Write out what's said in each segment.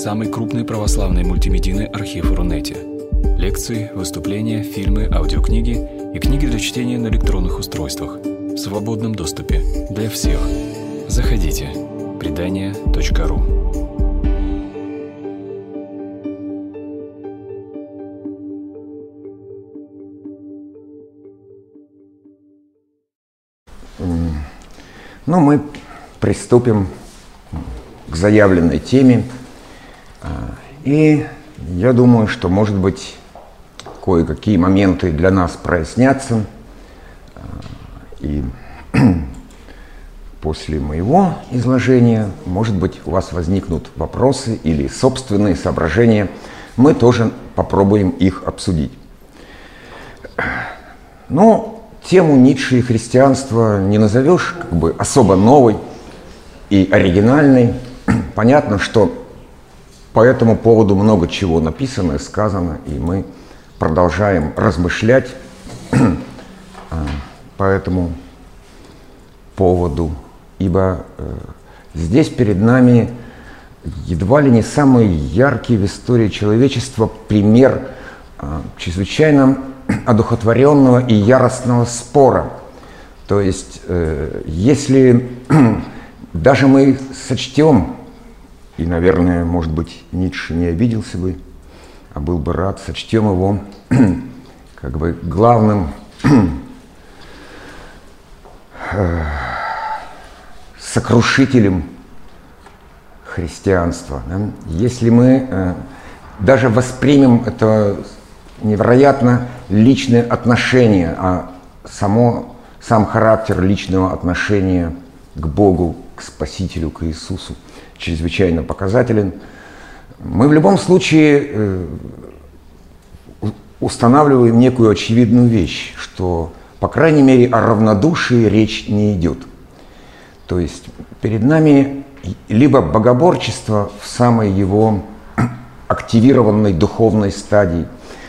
самый крупный православный мультимедийный архив Рунете. Лекции, выступления, фильмы, аудиокниги и книги для чтения на электронных устройствах в свободном доступе для всех. Заходите. Предания.ру Ну, мы приступим к заявленной теме. И я думаю, что, может быть, кое-какие моменты для нас прояснятся. А, и после моего изложения, может быть, у вас возникнут вопросы или собственные соображения. Мы тоже попробуем их обсудить. Ну, тему Ницше и христианства не назовешь как бы особо новой и оригинальной. Понятно, что по этому поводу много чего написано и сказано, и мы продолжаем размышлять а, по этому поводу, ибо э, здесь перед нами едва ли не самый яркий в истории человечества пример а, чрезвычайно одухотворенного и яростного спора. То есть, э, если даже мы сочтем и, наверное, может быть, Ницше не обиделся бы, а был бы рад, сочтем его как бы главным сокрушителем христианства. Да? Если мы э, даже воспримем это невероятно личное отношение, а само, сам характер личного отношения к Богу, к Спасителю, к Иисусу – чрезвычайно показателен. Мы в любом случае э, устанавливаем некую очевидную вещь, что, по крайней мере, о равнодушии речь не идет. То есть перед нами либо богоборчество в самой его активированной духовной стадии,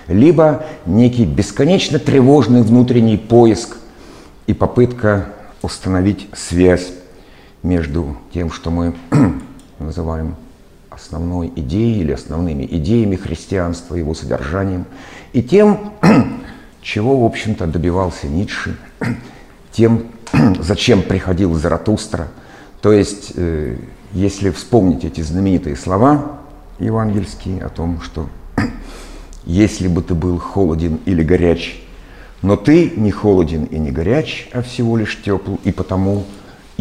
либо некий бесконечно тревожный внутренний поиск и попытка установить связь между тем, что мы называем основной идеей или основными идеями христианства, его содержанием, и тем, чего, в общем-то, добивался Ницше, тем, зачем приходил Заратустра. То есть, э, если вспомнить эти знаменитые слова евангельские о том, что если бы ты был холоден или горяч, но ты не холоден и не горяч, а всего лишь тепл, и потому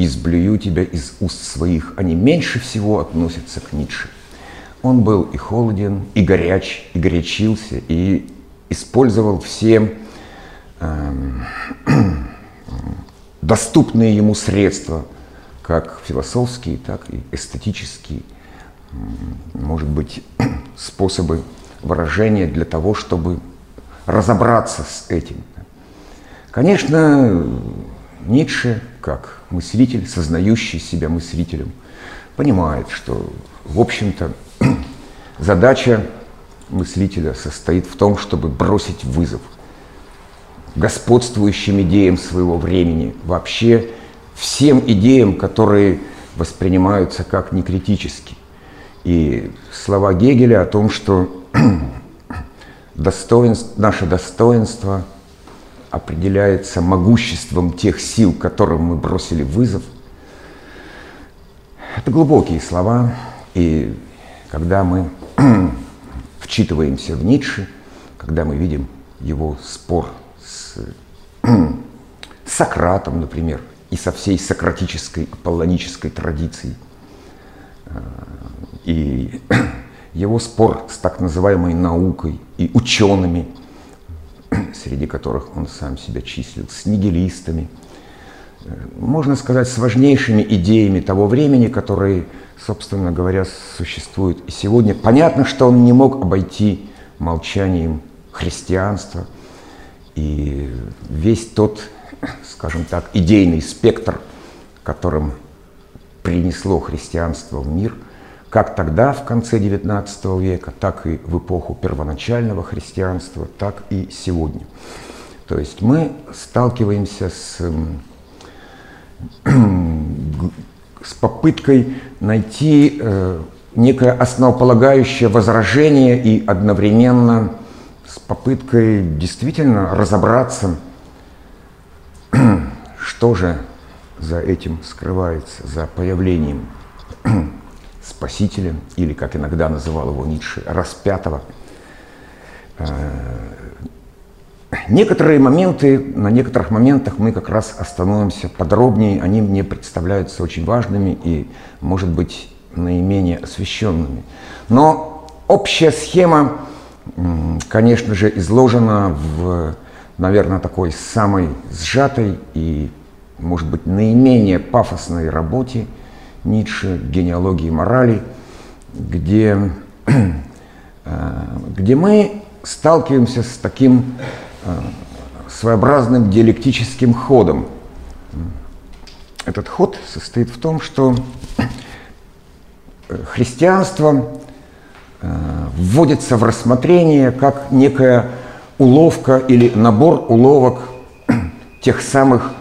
изблюю тебя из уст своих, они меньше всего относятся к Ницше. Он был и холоден, и горяч, и горячился, и использовал все э, доступные ему средства, как философские, так и эстетические, может быть, способы выражения для того, чтобы разобраться с этим. Конечно, Ницше, как мыслитель, сознающий себя мыслителем, понимает, что, в общем-то, задача мыслителя состоит в том, чтобы бросить вызов господствующим идеям своего времени, вообще всем идеям, которые воспринимаются как некритические. И слова Гегеля о том, что достоинство, наше достоинство – определяется могуществом тех сил, которым мы бросили вызов. Это глубокие слова, и когда мы вчитываемся в Ницше, когда мы видим его спор с Сократом, например, и со всей сократической аполлонической традицией, э, и его спор с так называемой наукой и учеными – среди которых он сам себя числил, с нигилистами, э, можно сказать, с важнейшими идеями того времени, которые, собственно говоря, существуют и сегодня. Понятно, что он не мог обойти молчанием христианства и весь тот, скажем так, идейный спектр, которым принесло христианство в мир – как тогда, в конце XIX века, так и в эпоху первоначального христианства, так и сегодня. То есть мы сталкиваемся с, с попыткой найти э, некое основополагающее возражение и одновременно с попыткой действительно разобраться, что же за этим скрывается, за появлением Спасителя, или, как иногда называл его Ницше, распятого. Э, некоторые моменты, на некоторых моментах мы как раз остановимся подробнее, они мне представляются очень важными и, может быть, наименее освещенными. Но общая схема, конечно же, изложена в, наверное, такой самой сжатой и, может быть, наименее пафосной работе Ницше «Генеалогии морали», где, э, где мы сталкиваемся с таким э, своеобразным диалектическим ходом. Этот ход состоит в том, что христианство э, вводится в рассмотрение как некая уловка или набор уловок тех самых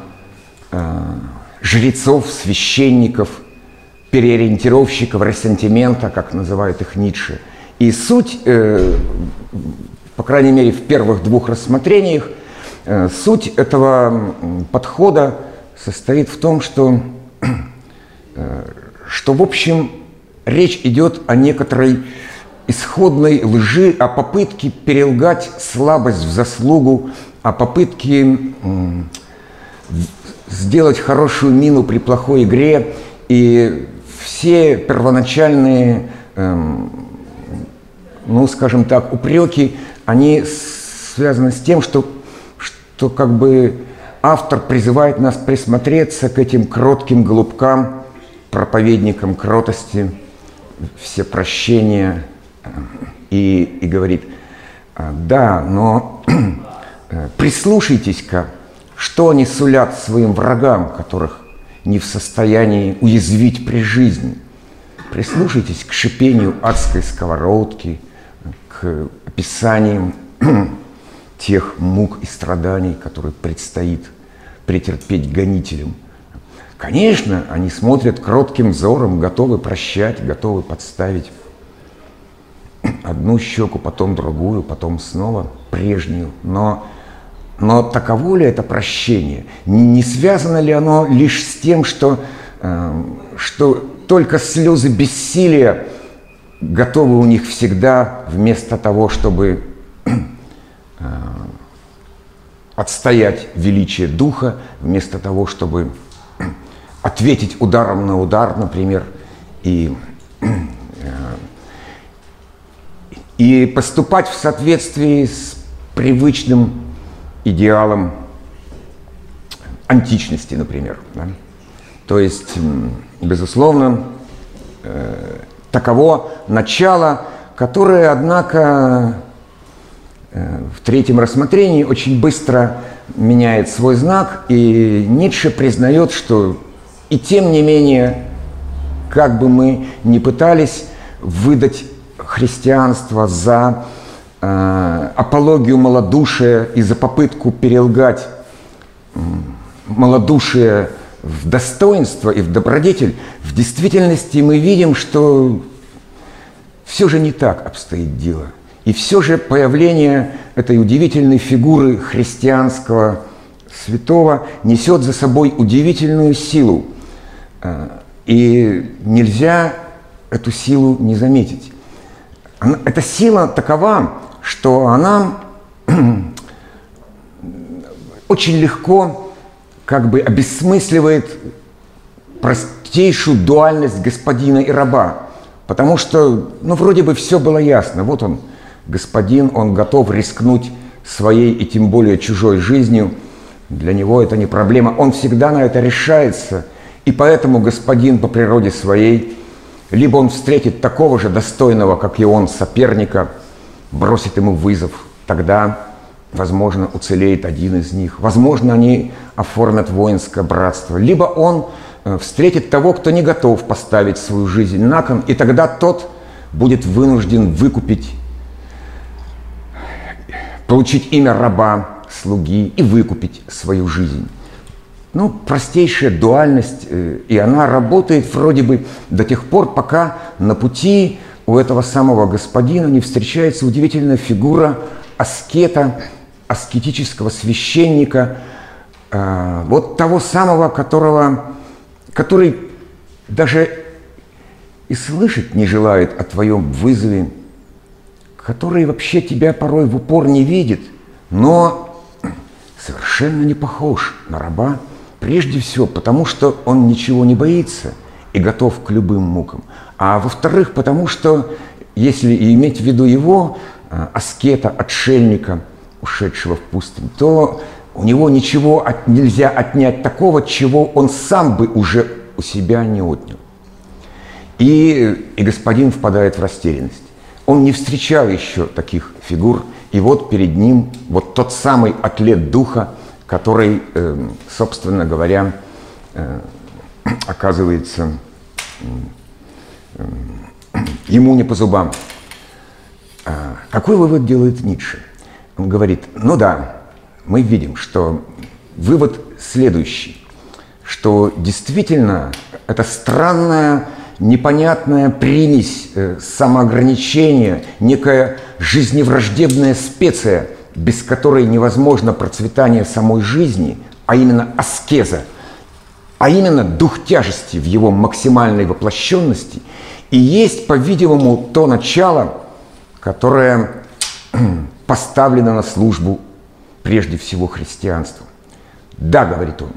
жрецов, священников, переориентировщиков ресентимента, как называют их Ницше. И суть, э, по крайней мере, в первых двух рассмотрениях, суть этого подхода состоит в том, что, что в общем, Речь идет о некоторой исходной лжи, о попытке перелгать слабость в заслугу, о попытке сделать хорошую мину при плохой игре. И все первоначальные, эм, ну, скажем так, упреки, они связаны с тем, что, что как бы автор призывает нас присмотреться к этим кротким голубкам, проповедникам кротости – все прощения и, и говорит, «А, да, но прислушайтесь-ка, что они сулят своим врагам, которых не в состоянии уязвить при жизни. Прислушайтесь к шипению адской сковородки, к описаниям тех мук и страданий, которые предстоит претерпеть гонителям – Конечно, они смотрят кротким взором, готовы прощать, готовы подставить одну щеку, потом другую, потом снова прежнюю. Но, но таково ли это прощение? Не, связано ли оно лишь с тем, что, э, что только слезы бессилия готовы у них всегда, вместо того, чтобы э, отстоять величие духа, вместо того, чтобы ответить ударом на удар, например, и, э, и поступать в соответствии с привычным идеалом античности, например. Да? То есть, безусловно, э, таково начало, которое, однако, э, в третьем рассмотрении очень быстро меняет свой знак, и Ницше признает, что и тем не менее, как бы мы ни пытались выдать христианство за э, апологию малодушия и за попытку перелгать э, малодушие в достоинство и в добродетель, в действительности мы видим, что все же не так обстоит дело. И все же появление этой удивительной фигуры христианского святого несет за собой удивительную силу – Э, и нельзя эту силу не заметить. Эта сила такова, что она очень легко как бы обесмысливает простейшую дуальность господина и раба. Потому что, ну, вроде бы все было ясно. Вот он, господин, он готов рискнуть своей и тем более чужой жизнью. Для него это не проблема. Он всегда на это решается – и поэтому господин по природе своей, либо он встретит такого же достойного, как и он, соперника, бросит ему вызов, тогда, возможно, уцелеет один из них, возможно, они оформят воинское братство, либо он э, встретит того, кто не готов поставить свою жизнь на кон, и тогда тот будет вынужден выкупить, получить имя раба, слуги и выкупить свою жизнь. ну, простейшая дуальность, э, и она работает вроде бы до тех пор, пока на пути у этого самого господина не встречается удивительная фигура аскета, аскетического священника, э, вот того самого, которого, который даже и слышать не желает о твоем вызове, который вообще тебя порой в упор не видит, но совершенно не похож на раба, прежде всего потому, что он ничего не боится и готов к любым мукам, а во-вторых, потому что, если иметь в виду его, э, аскета, отшельника, ушедшего в пустыню, то у него ничего от, нельзя отнять такого, чего он сам бы уже у себя не отнял. И, и господин впадает в растерянность. Он не встречал еще таких фигур, и вот перед ним вот тот самый атлет духа, который, э, собственно говоря, э, оказывается ему не по зубам. А какой вывод делает Ницше? Он говорит, ну да, мы видим, что вывод следующий, что действительно это странная непонятная примесь э, самоограничения, некая жизневраждебная специя, без которой невозможно процветание самой жизни, а именно аскеза, а именно дух тяжести в его максимальной воплощенности, и есть, по-видимому, то начало, которое поставлено на службу прежде всего христианству. Да, говорит он,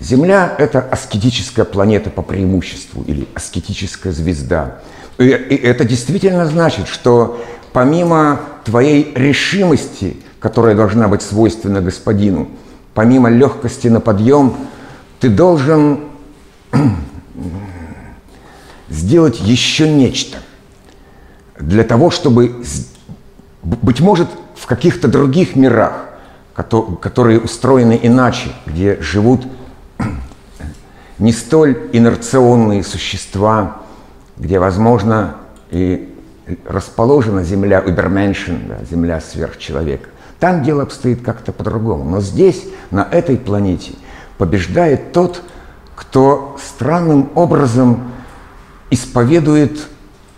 Земля – это аскетическая планета по преимуществу или аскетическая звезда. И это действительно значит, что помимо твоей решимости, которая должна быть свойственна господину, помимо легкости на подъем, ты должен сделать еще нечто для того, чтобы, быть может, в каких-то других мирах, которые устроены иначе, где живут не столь инерционные существа, где, возможно, и расположена земля Уберменшин, да, земля сверхчеловека. Там дело обстоит как-то по-другому. Но здесь, на этой планете, побеждает тот, кто странным образом исповедует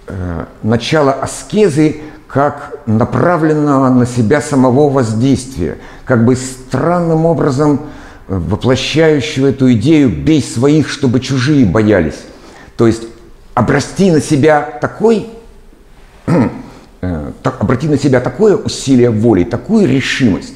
э, начало аскезы как направленного на себя самого воздействия, как бы странным образом воплощающего эту идею «бей своих, чтобы чужие боялись». То есть обрасти на себя такой, э, обрати на себя такое усилие воли, такую решимость,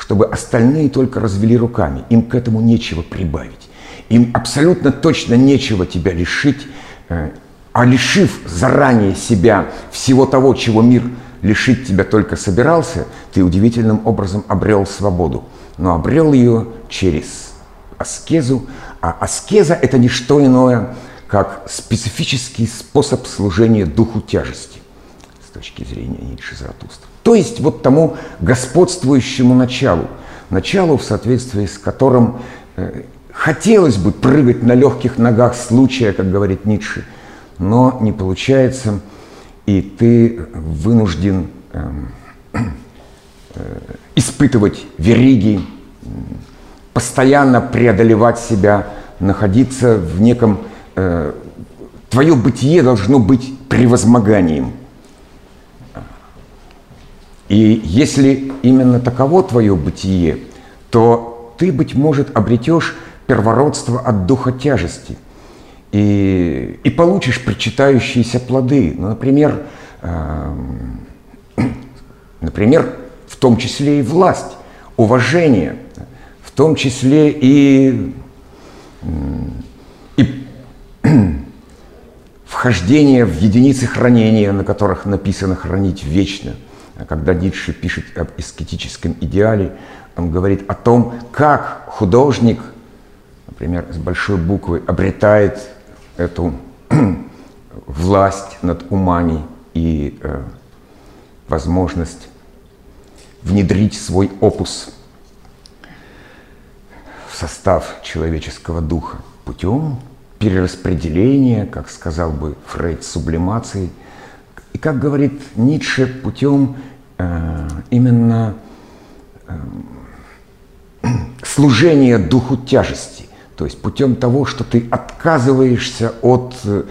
чтобы остальные только развели руками. Им к этому нечего прибавить. Им абсолютно точно нечего тебя лишить, э, а лишив заранее себя всего того, чего мир лишить тебя только собирался, ты удивительным образом обрел свободу но обрел ее через аскезу. А аскеза – это не что иное, как специфический способ служения духу тяжести с точки зрения Ницше Заратустра. То есть вот тому господствующему началу, началу, в соответствии с которым э, хотелось бы прыгать на легких ногах случая, как говорит Ницше, но не получается, и ты вынужден э, Э, испытывать вериги, постоянно преодолевать себя, находиться в неком... Э, твое бытие должно быть превозмоганием. И если именно таково твое бытие, то ты, быть может, обретешь первородство от духа тяжести и, и получишь причитающиеся плоды. Ну, например, э, например, в том числе и власть, уважение, в том числе и, и вхождение в единицы хранения, на которых написано «хранить вечно». Когда Ницше пишет об эскетическом идеале, он говорит о том, как художник, например, с большой буквы, обретает эту власть над умами и э, возможность внедрить свой опус в состав человеческого духа путем перераспределения, как сказал бы Фрейд, сублимации, и, как говорит Ницше, путем именно э, служения духу тяжести, то есть путем того, что ты отказываешься от э,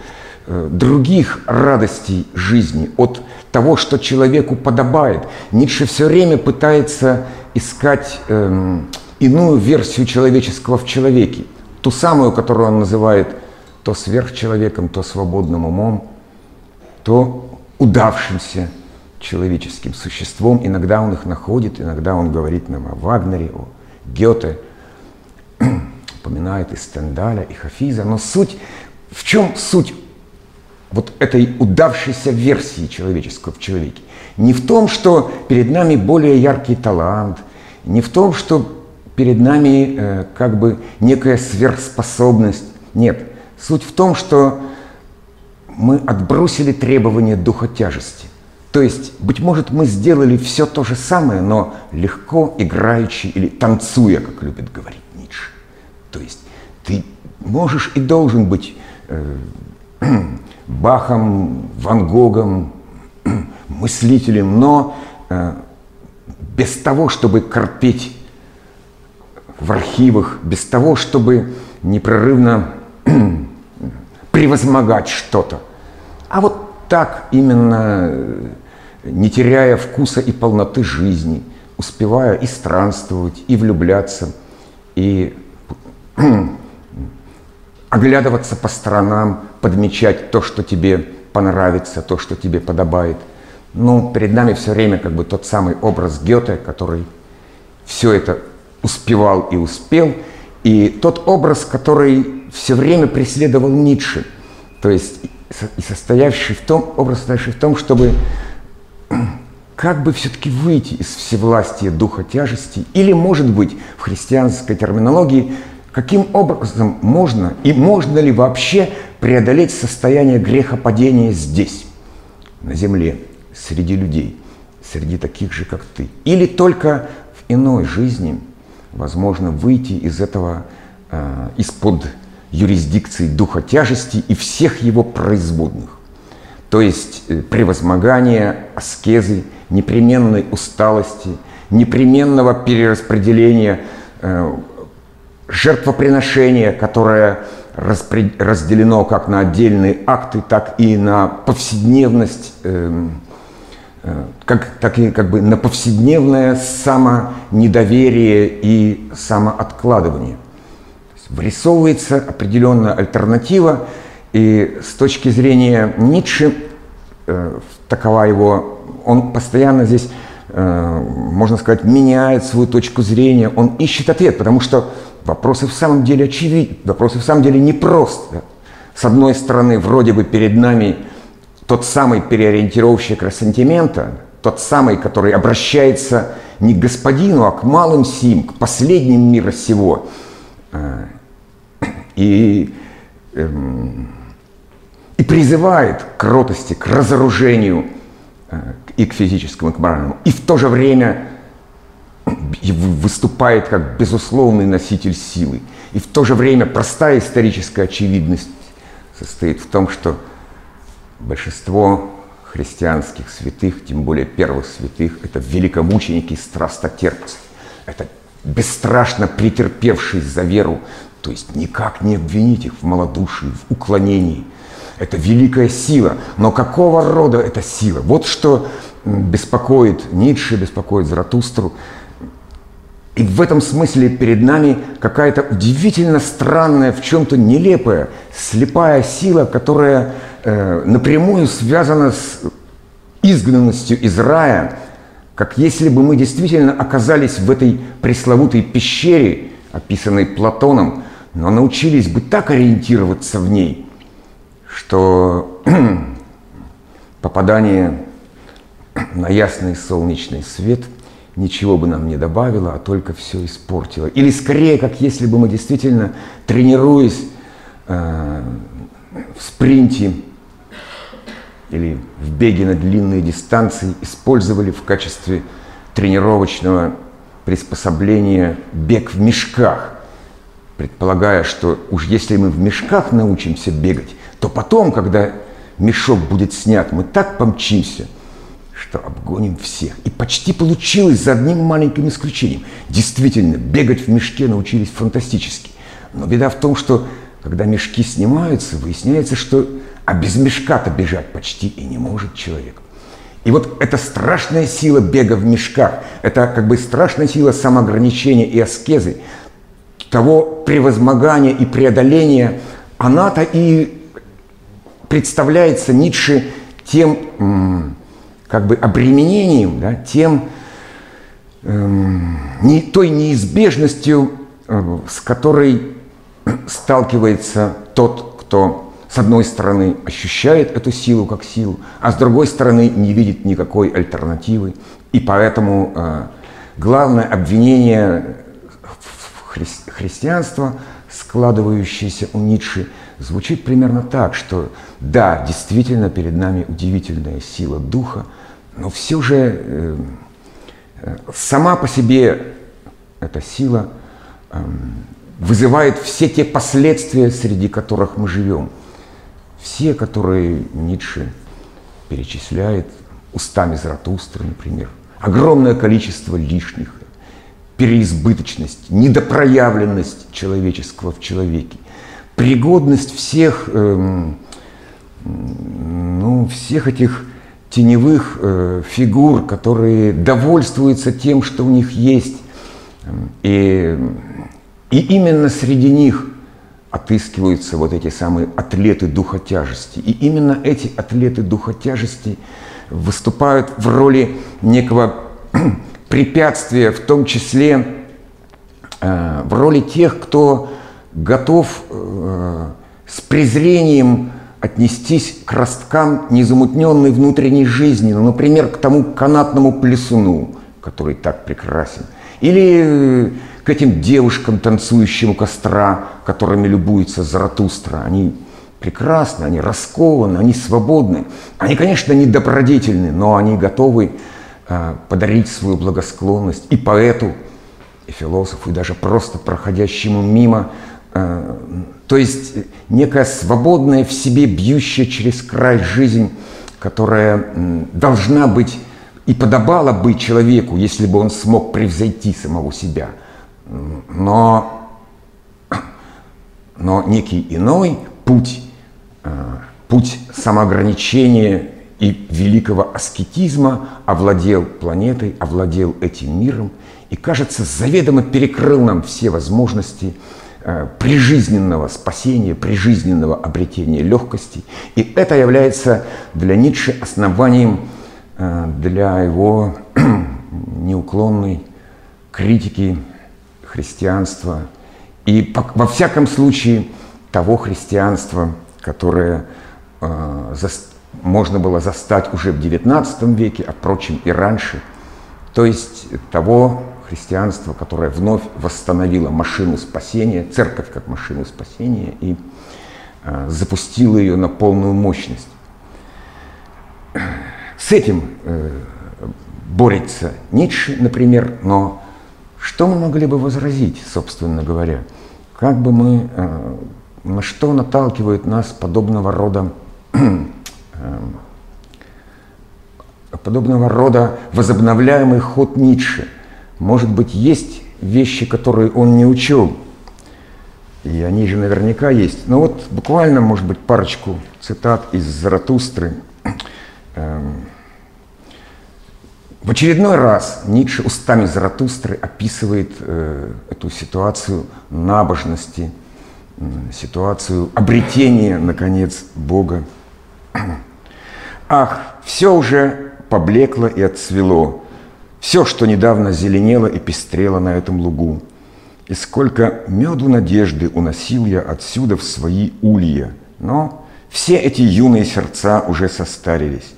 других радостей жизни, от того, что человеку подобает. Ницше все время пытается искать эм, иную версию человеческого в человеке, ту самую, которую он называет то сверхчеловеком, то свободным умом, то удавшимся человеческим существом. Иногда он их находит, иногда он говорит нам о Вагнере, о Гёте, упоминает и Стендаля, и Хафиза. Но суть, в чем суть вот этой удавшейся версии человеческого в человеке? Не в том, что перед нами более яркий талант, не в том, что перед нами э, как бы некая сверхспособность. Нет, суть в том, что мы отбросили требования духа тяжести. То есть, быть может, мы сделали все то же самое, но легко, играючи или танцуя, как любит говорить Ницше. То есть ты можешь и должен быть э, Бахом, Ван Гогом, мыслителем, но э, без того, чтобы корпеть в архивах, без того, чтобы непрерывно превозмогать что-то. А вот так именно, не теряя вкуса и полноты жизни, успевая и странствовать, и влюбляться, и оглядываться по сторонам, подмечать то, что тебе понравится, то, что тебе подобает. Ну, перед нами все время как бы тот самый образ Гёте, который все это успевал и успел, и тот образ, который все время преследовал Ницше, то есть и состоявший в том, образ состоявший в том, чтобы как бы все-таки выйти из всевластия духа тяжести, или, может быть, в христианской терминологии, каким образом можно и можно ли вообще преодолеть состояние грехопадения здесь, на земле, среди людей, среди таких же, как ты, или только в иной жизни – возможно выйти из этого, э, из-под юрисдикции духа тяжести и всех его производных. То есть э, превозмогание, аскезы, непременной усталости, непременного перераспределения, э, жертвоприношения, которое разделено как на отдельные акты, так и на повседневность эм, Э, как, так и как бы на повседневное самонедоверие и самооткладывание. Вырисовывается определенная альтернатива, и с точки зрения Ницше, э, такова его, он постоянно здесь, э, можно сказать, меняет свою точку зрения, он ищет ответ, потому что вопросы в самом деле очевидны, вопросы в самом деле непросты. С одной стороны, вроде бы перед нами тот самый переориентировщик рассентимента, тот самый, который обращается не к господину, а к малым сим, к последним мира сего. И, эм, и призывает к кротости, к разоружению а, и к физическому, и к моральному. И в то же время выступает как безусловный носитель силы. И в то же время простая историческая очевидность состоит в том, что большинство христианских святых, тем более первых святых, это великомученики страстотерпцы. Это бесстрашно претерпевшие за веру, то есть никак не обвинить их в малодушии, в уклонении. Это великая сила. Но какого рода эта сила? Вот что беспокоит Ницше, беспокоит Заратустру. И в этом смысле перед нами какая-то удивительно странная, в чем-то нелепая, слепая сила, которая э, напрямую связана с изгнанностью из рая, как если бы мы действительно оказались в этой пресловутой пещере, описанной Платоном, но научились бы так ориентироваться в ней, что попадание на ясный солнечный свет ничего бы нам не добавило, а только все испортило. Или скорее, как если бы мы действительно, тренируясь э, в спринте или в беге на длинные дистанции использовали в качестве тренировочного приспособления бег в мешках, предполагая, что уж если мы в мешках научимся бегать, то потом, когда мешок будет снят, мы так помчимся, что обгоним всех. И почти получилось за одним маленьким исключением. Действительно, бегать в мешке научились фантастически. Но беда в том, что когда мешки снимаются, выясняется, что а без мешка-то бежать почти и не может человек. И вот эта страшная сила бега в мешках, это как бы страшная сила самоограничения и аскезы, того превозмогания и преодоления, она-то и представляется Ницше тем как бы обременением, да, тем эм, не, той неизбежностью, э, с которой сталкивается тот, кто с одной стороны ощущает эту силу как силу, а с другой стороны не видит никакой альтернативы. И поэтому э, главное обвинение хри христианства, складывающееся у Ницше, звучит примерно так, что да, действительно перед нами удивительная сила духа – но все же э, э, сама по себе эта сила эм, вызывает все те последствия, среди которых мы живем. Все, которые Ницше перечисляет устами Заратустры, например. Огромное количество лишних, переизбыточность, недопроявленность человеческого в человеке, пригодность всех, эм, ну, всех этих теневых э, фигур, которые довольствуются тем, что у них есть. И, и именно среди них отыскиваются вот эти самые атлеты духа тяжести. И именно эти атлеты духа тяжести выступают в роли некого препятствия, в том числе э, в роли тех, кто готов э, с презрением отнестись к росткам незамутненной внутренней жизни, ну, например, к тому канатному плесуну, который так прекрасен, или э, к этим девушкам, танцующим у костра, которыми любуется Заратустра. Они прекрасны, они раскованы, они свободны. Они, конечно, не добродетельны, но они готовы подарить свою благосклонность и поэту, и философу, и даже просто проходящему мимо э, то есть некая свободная в себе, бьющая через край жизнь, которая должна быть и подобала бы человеку, если бы он смог превзойти самого себя. Но, но некий иной путь, э, путь самоограничения и великого аскетизма овладел планетой, овладел этим миром и, кажется, заведомо перекрыл нам все возможности Э, прижизненного спасения, прижизненного обретения легкости. И это является для Ницше основанием э, для его неуклонной критики христианства и во всяком случае того христианства, которое э, можно было застать уже в XIX веке, а впрочем и раньше, то есть того христианство, которое вновь восстановило машину спасения, церковь как машину спасения и э, запустило ее на полную мощность. С этим э, борется Ницше, например, но что мы могли бы возразить, собственно говоря? Как бы мы, э, на что наталкивает нас подобного рода подобного рода возобновляемый ход Ницше – может быть, есть вещи, которые он не учел, и они же наверняка есть. Но вот буквально, может быть, парочку цитат из Заратустры. Эм, в очередной раз Ницше устами Заратустры описывает э, эту ситуацию набожности, ситуацию обретения, наконец, Бога. Ах, все уже поблекло и отцвело, все, что недавно зеленело и пестрело на этом лугу. И сколько меду надежды уносил я отсюда в свои улья. Но все эти юные сердца уже состарились.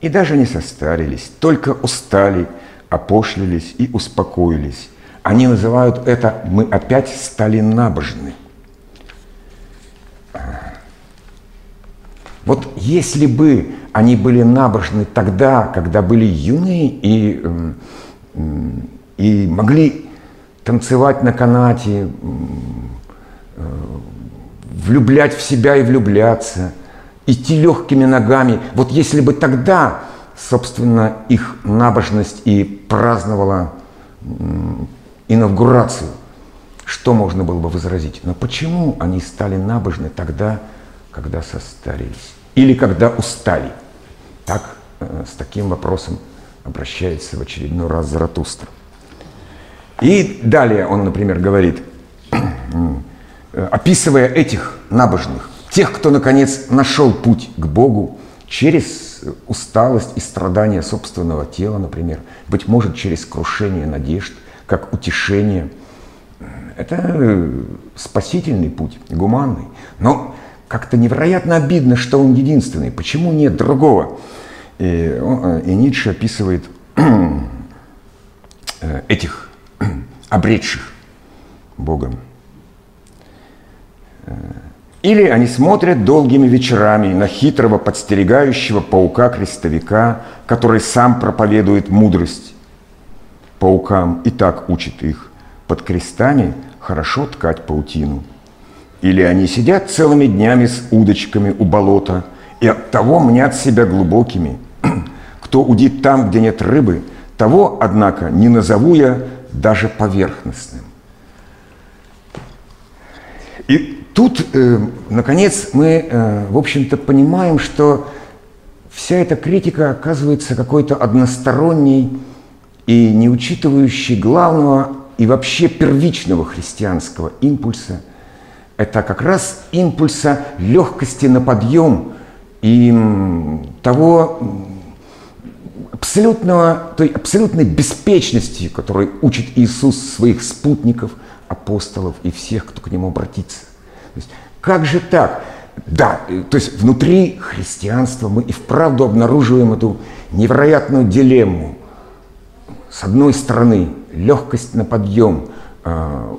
И даже не состарились, только устали, опошлились и успокоились. Они называют это «мы опять стали набожны». Вот если бы они были набожны тогда, когда были юные и, и могли танцевать на канате, э, влюблять в себя и влюбляться, идти легкими ногами. Вот если бы тогда собственно, их набожность и праздновала инаугурацию. Что можно было бы возразить? Но почему они стали набожны тогда, когда состарились? Или когда устали? Так, э, с таким вопросом обращается в очередной раз Заратустра. И далее он, например, говорит, э, описывая этих набожных, тех, кто, наконец, нашел путь к Богу через усталость и страдания собственного тела, например, быть может, через крушение надежд, как утешение. Это э, спасительный путь, гуманный. Но как-то невероятно обидно, что он единственный. Почему нет другого? И, он, и Ницше описывает э, этих обретших Богом. Э, или они смотрят долгими вечерами на хитрого подстерегающего паука-крестовика, который сам проповедует мудрость паукам и так учит их. Под крестами хорошо ткать паутину. Или они сидят целыми днями с удочками у болота и от того мнят себя глубокими. Кто удит там, где нет рыбы, того, однако, не назову я даже поверхностным. И Тут, э, наконец, мы, э, в общем-то, понимаем, что вся эта критика оказывается какой-то односторонней и не учитывающей главного и вообще первичного христианского импульса. Это как раз импульса легкости на подъем и того абсолютного, той абсолютной беспечности, которой учит Иисус своих спутников, апостолов и всех, кто к нему обратится. То есть, как же так? Да, э, то есть внутри христианства мы и вправду обнаруживаем эту невероятную дилемму. С одной стороны, легкость на подъем, э,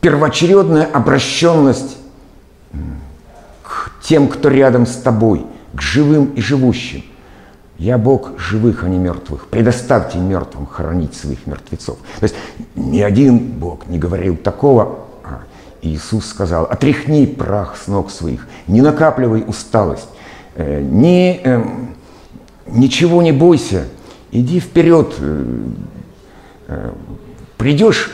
первоочередная обращенность к тем, кто рядом с тобой, к живым и живущим. Я Бог живых, а не мертвых. Предоставьте мертвым хоронить своих мертвецов. То есть ни один Бог не говорил такого Иисус сказал, отряхни прах с ног своих, не накапливай усталость, э, не, э, ничего не бойся, иди вперед, э, э, придешь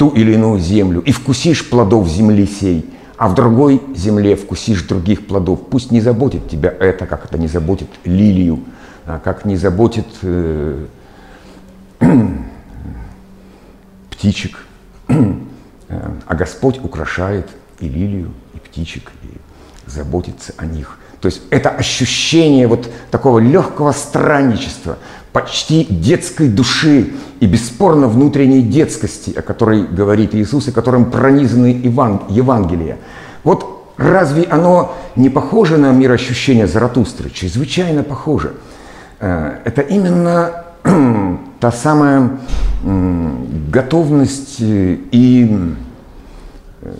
ту или иную землю и вкусишь плодов земли сей, а в другой земле вкусишь других плодов. Пусть не заботит тебя это, как это не заботит лилию, а как не заботит э, птичек. А Господь украшает и лилию, и птичек, и заботится о них. То есть это ощущение вот такого легкого странничества, почти детской души и бесспорно внутренней детскости, о которой говорит Иисус и которым пронизаны Иван, Евангелия. Вот разве оно не похоже на мир ощущения Заратустры? Чрезвычайно похоже. Э, это именно та самая готовность э, и э,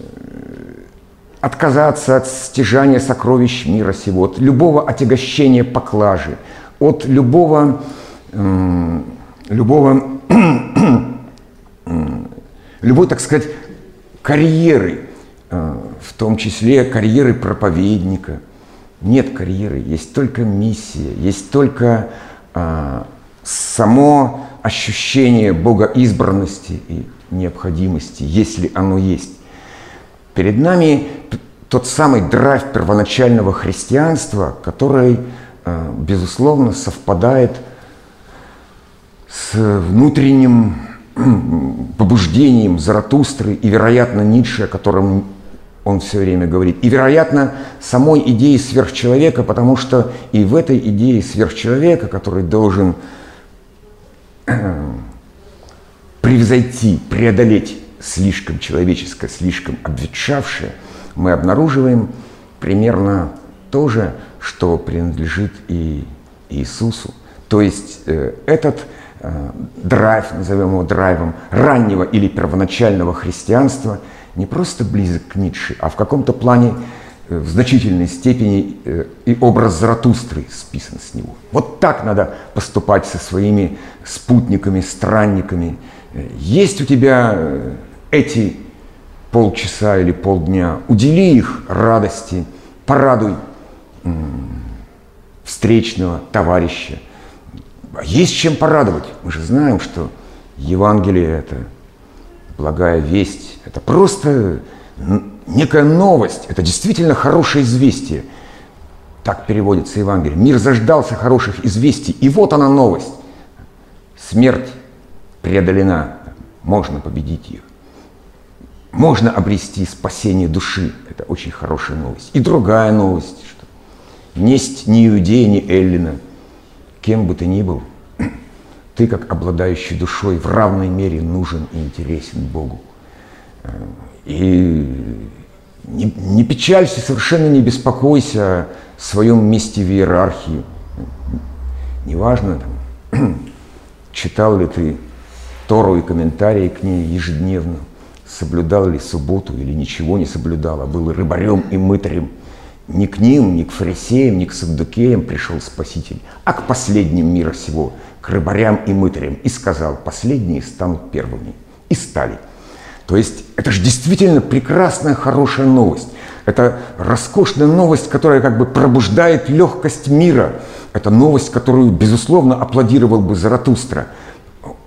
отказаться от стяжания сокровищ мира сего, от любого отягощения поклажи, от любого, любого, любой, так сказать, карьеры, э, в том числе карьеры проповедника. Нет карьеры, есть только миссия, есть только само ощущение богоизбранности и необходимости, если оно есть. Перед нами тот самый драйв первоначального христианства, который, э, безусловно, совпадает с внутренним побуждением Заратустры и, вероятно, Ницше, о котором он все время говорит. И, вероятно, самой идеи сверхчеловека, потому что и в этой идее сверхчеловека, который должен превзойти, преодолеть слишком человеческое, слишком обветшавшее, мы обнаруживаем примерно то же, что принадлежит и Иисусу. То есть э, этот драйв, назовем его драйвом, раннего или первоначального христианства не просто близок к Ницше, а в каком-то плане Э, в значительной степени э, и образ Заратустры списан с него. Вот так надо поступать со своими спутниками, странниками. Э, есть у тебя эти полчаса или полдня, удели их радости, порадуй встречного товарища. А есть чем порадовать. Мы же знаем, что Евангелие – это благая весть, это просто некая новость, это действительно хорошее известие. Так переводится Евангелие. Мир заждался хороших известий, и вот она новость. Смерть преодолена, можно победить ее. Можно обрести спасение души. Это очень хорошая новость. И другая новость, что несть ни Иудея, ни Эллина, кем бы ты ни был, ты, как обладающий душой, в равной мере нужен и интересен Богу. И не, не печалься, совершенно не беспокойся о своем месте в иерархии. Неважно, там, читал ли ты Тору и комментарии к ней ежедневно, соблюдал ли субботу или ничего не соблюдал, а был рыбарем и мытарем. Ни к ним, ни к фарисеям, ни к саддукеям пришел Спаситель, а к последним мира сего, к рыбарям и мытарям, и сказал, последние станут первыми. И стали. То есть это же действительно прекрасная, хорошая новость. Это роскошная новость, которая как бы пробуждает легкость мира. Это новость, которую, безусловно, аплодировал бы Заратустра.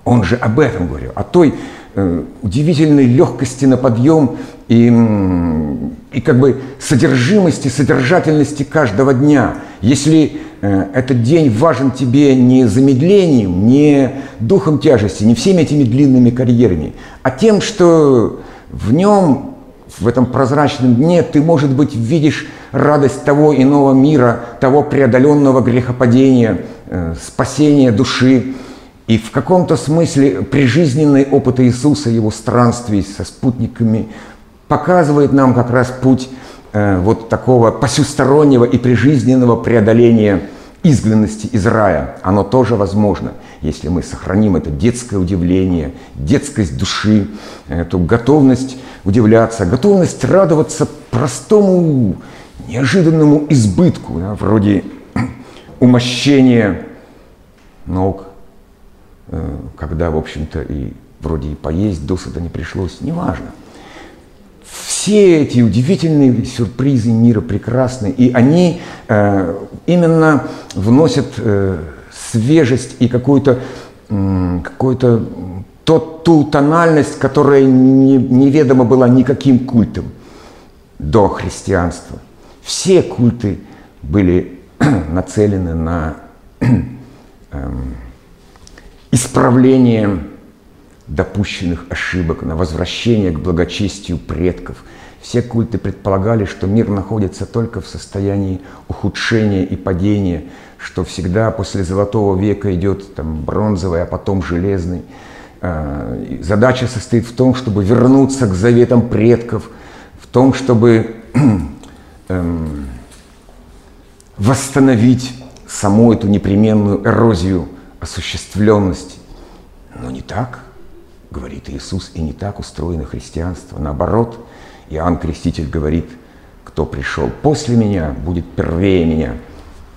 Он же об этом говорил, о той Э, удивительной легкости на подъем и, и как бы содержимости, содержательности каждого дня. Если э, этот день важен тебе не замедлением, не духом тяжести, не всеми этими длинными карьерами, а тем, что в нем, в этом прозрачном дне, ты, может быть, видишь радость того иного мира, того преодоленного грехопадения, э, спасения души, и в каком-то смысле прижизненный опыт Иисуса, его странствий со спутниками, показывает нам как раз путь э, вот такого посюстороннего и прижизненного преодоления изгнанности из рая. Оно тоже возможно, если мы сохраним это детское удивление, детскость души, эту готовность удивляться, готовность радоваться простому, неожиданному избытку, да, вроде умощения ног, Э, когда, в общем-то, и вроде и поесть досыта не пришлось, неважно. Все эти удивительные сюрпризы мира прекрасны, и они э, именно вносят э, свежесть и какую-то э, какую-то тот, ту тональность, которая не, неведома была никаким культом до христианства. Все культы были нацелены на эм, исправление допущенных ошибок, на возвращение к благочестию предков. Все культы предполагали, что мир находится только в состоянии ухудшения и падения, что всегда после золотого века идет там, бронзовый, а потом железный. А, задача состоит в том, чтобы вернуться к заветам предков, в том, чтобы эм, восстановить саму эту непременную эрозию осуществленности. Но не так, говорит Иисус, и не так устроено христианство. Наоборот, Иоанн Креститель говорит, кто пришел после меня, будет первее меня.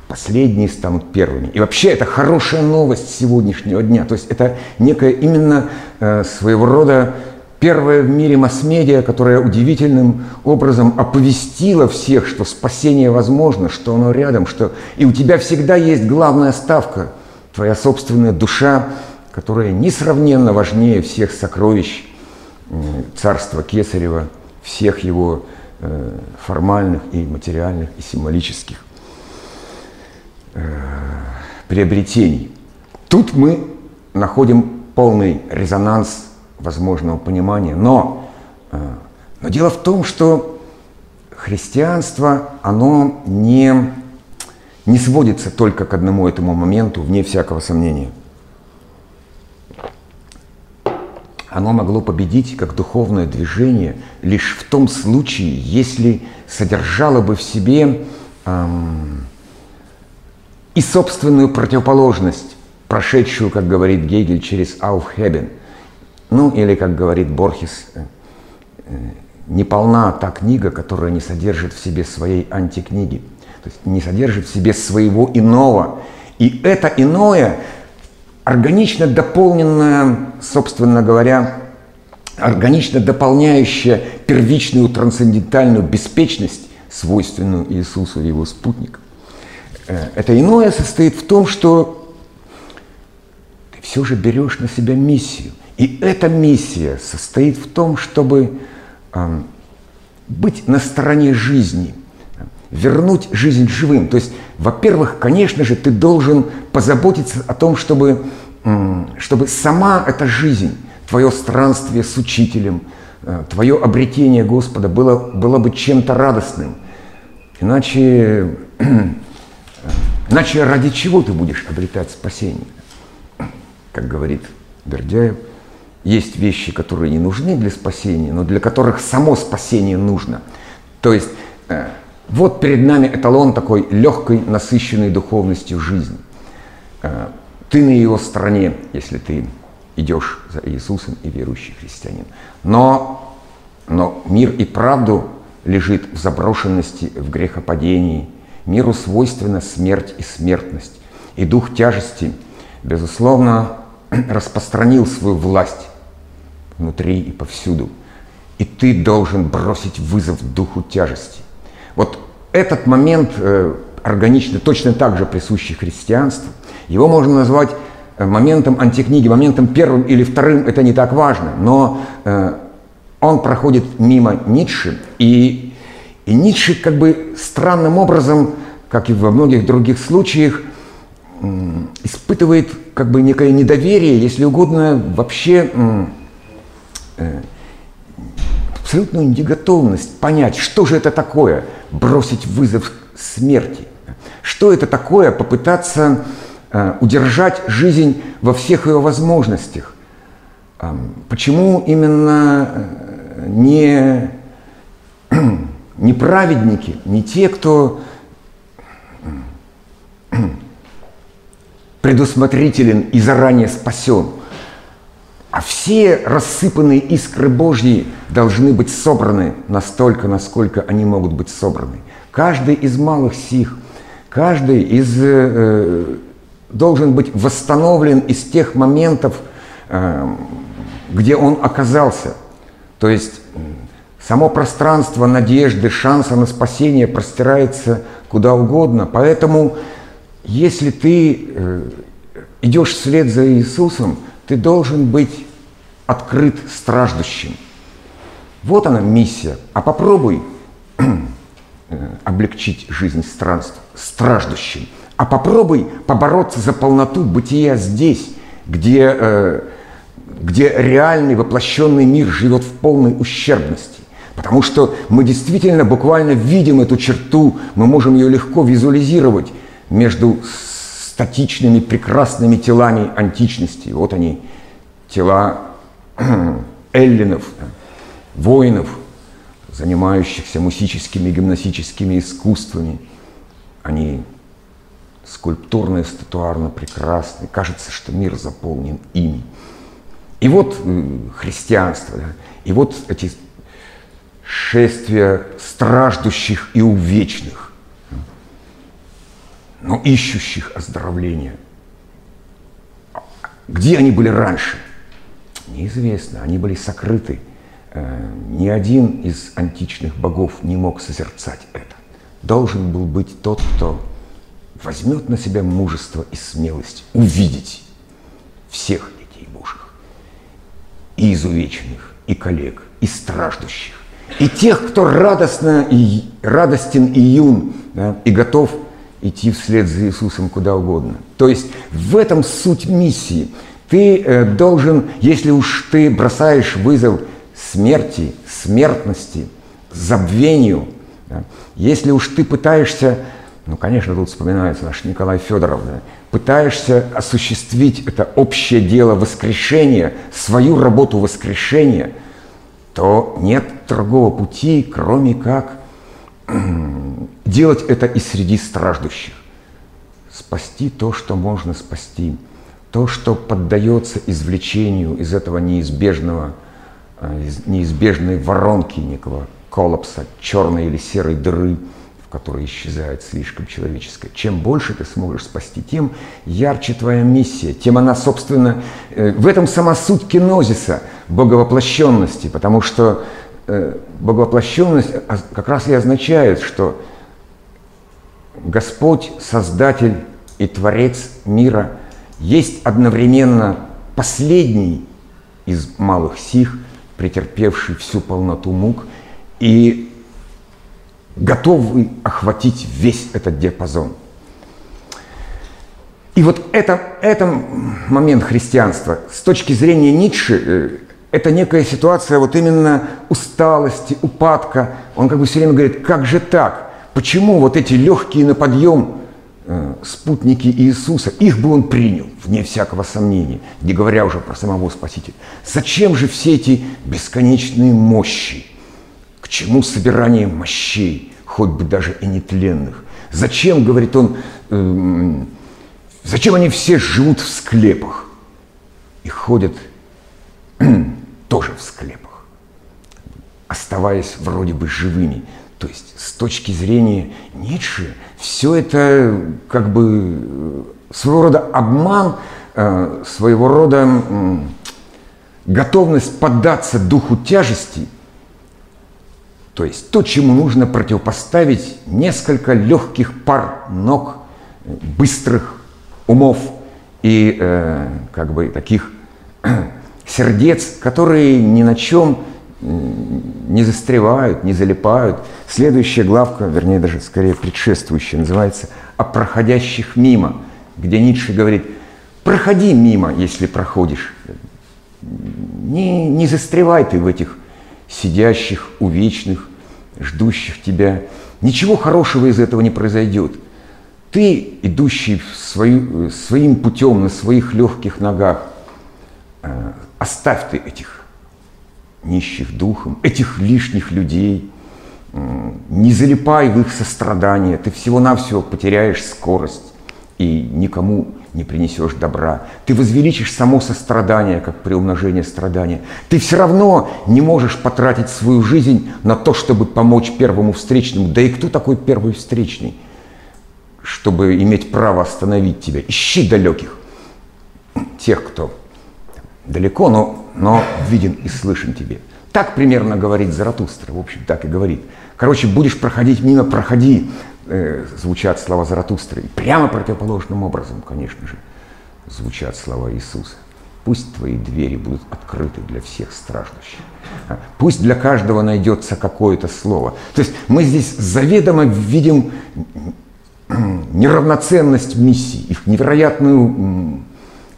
Последние станут первыми. И вообще это хорошая новость сегодняшнего дня. То есть это некая именно э, своего рода первая в мире масс-медиа, которая удивительным образом оповестила всех, что спасение возможно, что оно рядом, что и у тебя всегда есть главная ставка – твоя собственная душа, которая несравненно важнее всех сокровищ царства Кесарева, всех его э, формальных и материальных и символических э, приобретений. Тут мы находим полный резонанс возможного понимания, но, э, но дело в том, что христианство, оно не не сводится только к одному этому моменту, вне всякого сомнения. Оно могло победить как духовное движение лишь в том случае, если содержало бы в себе эм, и собственную противоположность, прошедшую, как говорит Гегель, через Aufheben. Ну, или, как говорит Борхес, э, э, не полна та книга, которая не содержит в себе своей антикниги то есть не содержит в себе своего иного. И это иное, органично дополненное, собственно говоря, органично дополняющее первичную трансцендентальную беспечность, свойственную Иисусу и его спутникам. Э, это иное состоит в том, что ты все же берешь на себя миссию. И эта миссия состоит в том, чтобы быть на стороне жизни, вернуть жизнь живым. То есть, во-первых, конечно же, ты должен позаботиться о том, чтобы, э, чтобы сама эта жизнь, твое странствие с учителем, э, твое обретение Господа было, было бы чем-то радостным. Иначе Иначе ради чего ты будешь обретать спасение? Как говорит Бердяев, есть вещи, которые не нужны для спасения, но для которых само спасение нужно. То есть э, вот перед нами эталон такой легкой, насыщенной духовностью жизни. Э, ты на его стороне, если ты идешь за Иисусом и верующий христианин. Но, но мир и правду лежит в заброшенности, в грехопадении – Миру свойственна смерть и смертность. И дух тяжести, безусловно, распространил свою власть внутри и повсюду. И ты должен бросить вызов духу тяжести. Вот этот момент э, органичный, точно так же присущий христианству. Его можно назвать э, моментом антикниги, моментом первым или вторым, это не так важно, но э, он проходит мимо Ницше, и и Ницше как бы странным образом, как и во многих других случаях, испытывает как бы некое недоверие, если угодно, вообще э, абсолютную неготовность понять, что же это такое бросить вызов смерти, что это такое попытаться э, удержать жизнь во всех ее возможностях. Почему именно э, не не праведники, не те, кто предусмотрителен и заранее спасен, а все рассыпанные искры Божьи должны быть собраны настолько, насколько они могут быть собраны. Каждый из малых сих, каждый из, э, должен быть восстановлен из тех моментов, э, где он оказался. То есть Само пространство надежды, шанса на спасение простирается куда угодно. Поэтому, если ты э, идешь вслед за Иисусом, ты должен быть открыт страждущим. Вот она миссия. А попробуй э, облегчить жизнь странств, страждущим. А попробуй побороться за полноту бытия здесь, где, э, где реальный воплощенный мир живет в полной ущербности. Потому что мы действительно буквально видим эту черту, мы можем ее легко визуализировать между статичными прекрасными телами античности. Вот они, тела эллинов, воинов, занимающихся мусическими и гимнастическими искусствами. Они скульптурно и статуарно прекрасны. Кажется, что мир заполнен ими. И вот э, христианство, да, и вот эти шествие страждущих и увечных, но ищущих оздоровления. Где они были раньше? Неизвестно, они были сокрыты. Э, ни один из античных богов не мог созерцать это. Должен был быть тот, кто возьмет на себя мужество и смелость увидеть всех детей Божьих, и изувеченных, и коллег, и страждущих, и тех, кто радостно и радостен и юн, да, и готов идти вслед за Иисусом куда угодно. То есть в этом суть миссии. Ты э, должен, если уж ты бросаешь вызов смерти, смертности, забвению, да, если уж ты пытаешься, ну, конечно, тут вспоминается наш Николай Федоров, да, пытаешься осуществить это общее дело воскрешения, свою работу воскрешения – то нет другого пути, кроме как делать это и среди страждущих. Спасти то, что можно спасти, то, что поддается извлечению из этого неизбежного, э, из неизбежной воронки некого коллапса, черной или серой дыры – в которой исчезает слишком человеческое. Чем больше ты сможешь спасти, тем ярче твоя миссия, тем она, собственно, э, в этом сама суть кинозиса, боговоплощенности, потому что э, боговоплощенность как раз и означает, что Господь, Создатель и Творец мира, есть одновременно последний из малых сих, претерпевший всю полноту мук и готовый охватить весь этот диапазон. И вот это, это момент христианства с точки зрения Ницше, э, это некая ситуация вот именно усталости, упадка. Он как бы все время говорит, как же так? Почему вот эти легкие на подъем э, спутники Иисуса, их бы он принял, вне всякого сомнения, не говоря уже про самого Спасителя. Зачем же все эти бесконечные мощи? К чему собирание мощей, хоть бы даже и нетленных? Зачем, говорит он, э, зачем они все живут в склепах и ходят тоже в склепах, оставаясь вроде бы живыми. То есть с точки зрения Ницше все это как бы э, своего рода обман, э, своего рода готовность поддаться духу тяжести, то есть то, чему нужно противопоставить несколько легких пар ног, быстрых умов и э, как бы таких сердец, которые ни на чем не застревают, не залипают. Следующая главка, вернее даже скорее предшествующая, называется «О проходящих мимо», где Ницше говорит «Проходи мимо, если проходишь». Не, не застревай ты в этих сидящих, увечных, ждущих тебя. Ничего хорошего из этого не произойдет. Ты, идущий свою, своим путем на своих легких ногах, э, Оставь ты этих нищих духом, этих лишних людей, не залипай в их сострадание, ты всего-навсего потеряешь скорость и никому не принесешь добра. Ты возвеличишь само сострадание, как приумножение страдания. Ты все равно не можешь потратить свою жизнь на то, чтобы помочь первому встречному. Да и кто такой первый встречный, чтобы иметь право остановить тебя? Ищи далеких, тех, кто далеко, но, но виден и слышен тебе. Так примерно говорит Заратустра, в общем, так и говорит. Короче, будешь проходить мимо, проходи, э, звучат слова Заратустры. И прямо противоположным образом, конечно же, звучат слова Иисуса. Пусть твои двери будут открыты для всех страждущих. А, пусть для каждого найдется какое-то слово. То есть мы здесь заведомо видим неравноценность миссий, их невероятную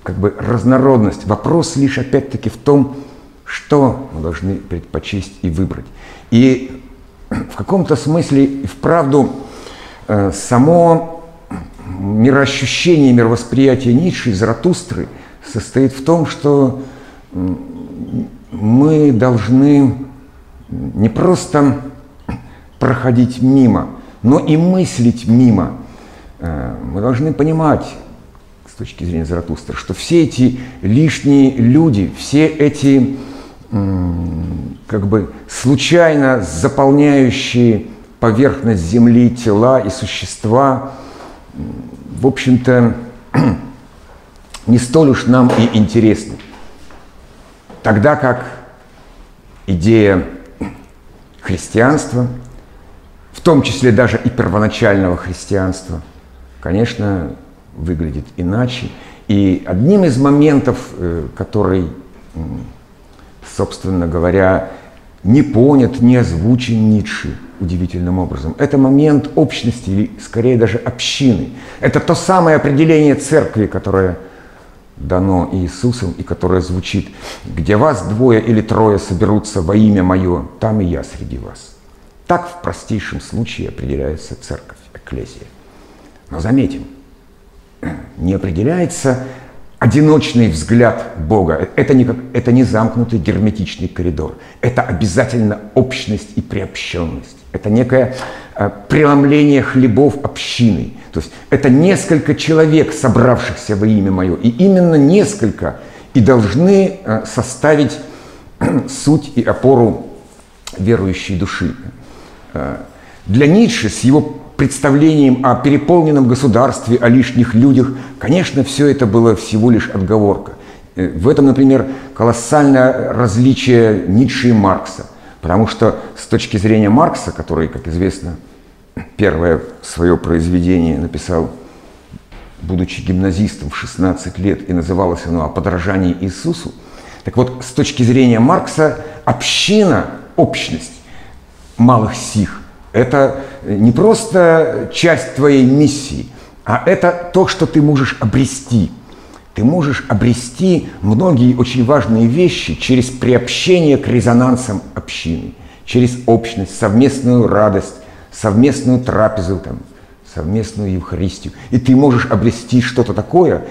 как бы разнородность. Вопрос лишь опять-таки в том, что мы должны предпочесть и выбрать. И в каком-то смысле и вправду э, само мироощущение, мировосприятие Ницше Заратустры состоит в том, что мы должны не просто проходить мимо, но и мыслить мимо. Э, мы должны понимать, точки зрения Заратустра, что все эти лишние люди, все эти как бы случайно заполняющие поверхность Земли тела и существа, в общем-то, не столь уж нам и интересны. Тогда как идея христианства, в том числе даже и первоначального христианства, конечно, выглядит иначе. И одним из моментов, э, который, собственно говоря, не понят, не озвучен Ницше удивительным образом. Это момент общности, или скорее даже общины. Это то самое определение церкви, которое дано Иисусом и которое звучит, где вас двое или трое соберутся во имя Мое, там и я среди вас. Так в простейшем случае определяется церковь, экклезия. Но заметим, не определяется одиночный взгляд Бога. Это не, это не замкнутый герметичный коридор. Это обязательно общность и приобщенность. Это некое э, преломление хлебов общины. То есть это несколько человек, собравшихся во имя Мое. И именно несколько и должны э, составить суть и опору верующей души. Э, для Ницше с его представлением о переполненном государстве, о лишних людях, конечно, все это было всего лишь отговорка. Э, в этом, например, колоссальное различие Ницше и Маркса. Потому что с точки зрения Маркса, который, как известно, первое свое произведение написал, будучи гимназистом в 16 лет, и называлось оно «О подражании Иисусу». Так вот, с точки зрения Маркса, община, общность малых сих – это не просто часть твоей миссии, а это то, что ты можешь обрести. Ты можешь обрести многие очень важные вещи через приобщение к резонансам общины, через общность, совместную радость, совместную трапезу, там, совместную Евхаристию. И ты можешь обрести что-то такое,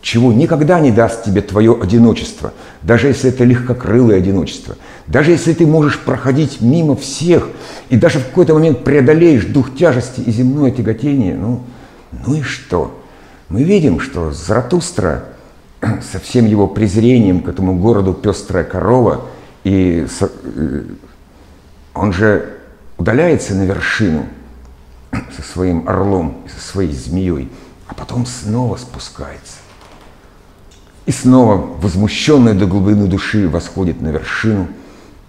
чего никогда не даст тебе твое одиночество, даже если это легкокрылое одиночество, даже если ты можешь проходить мимо всех и даже в какой-то момент преодолеешь дух тяжести и земное тяготение, ну, ну и что? Мы видим, что Заратустра со всем его презрением к этому городу пестрая корова, и э, он же удаляется на вершину со своим орлом со своей змеей, а потом снова спускается. И снова, возмущенный до глубины души, восходит на вершину,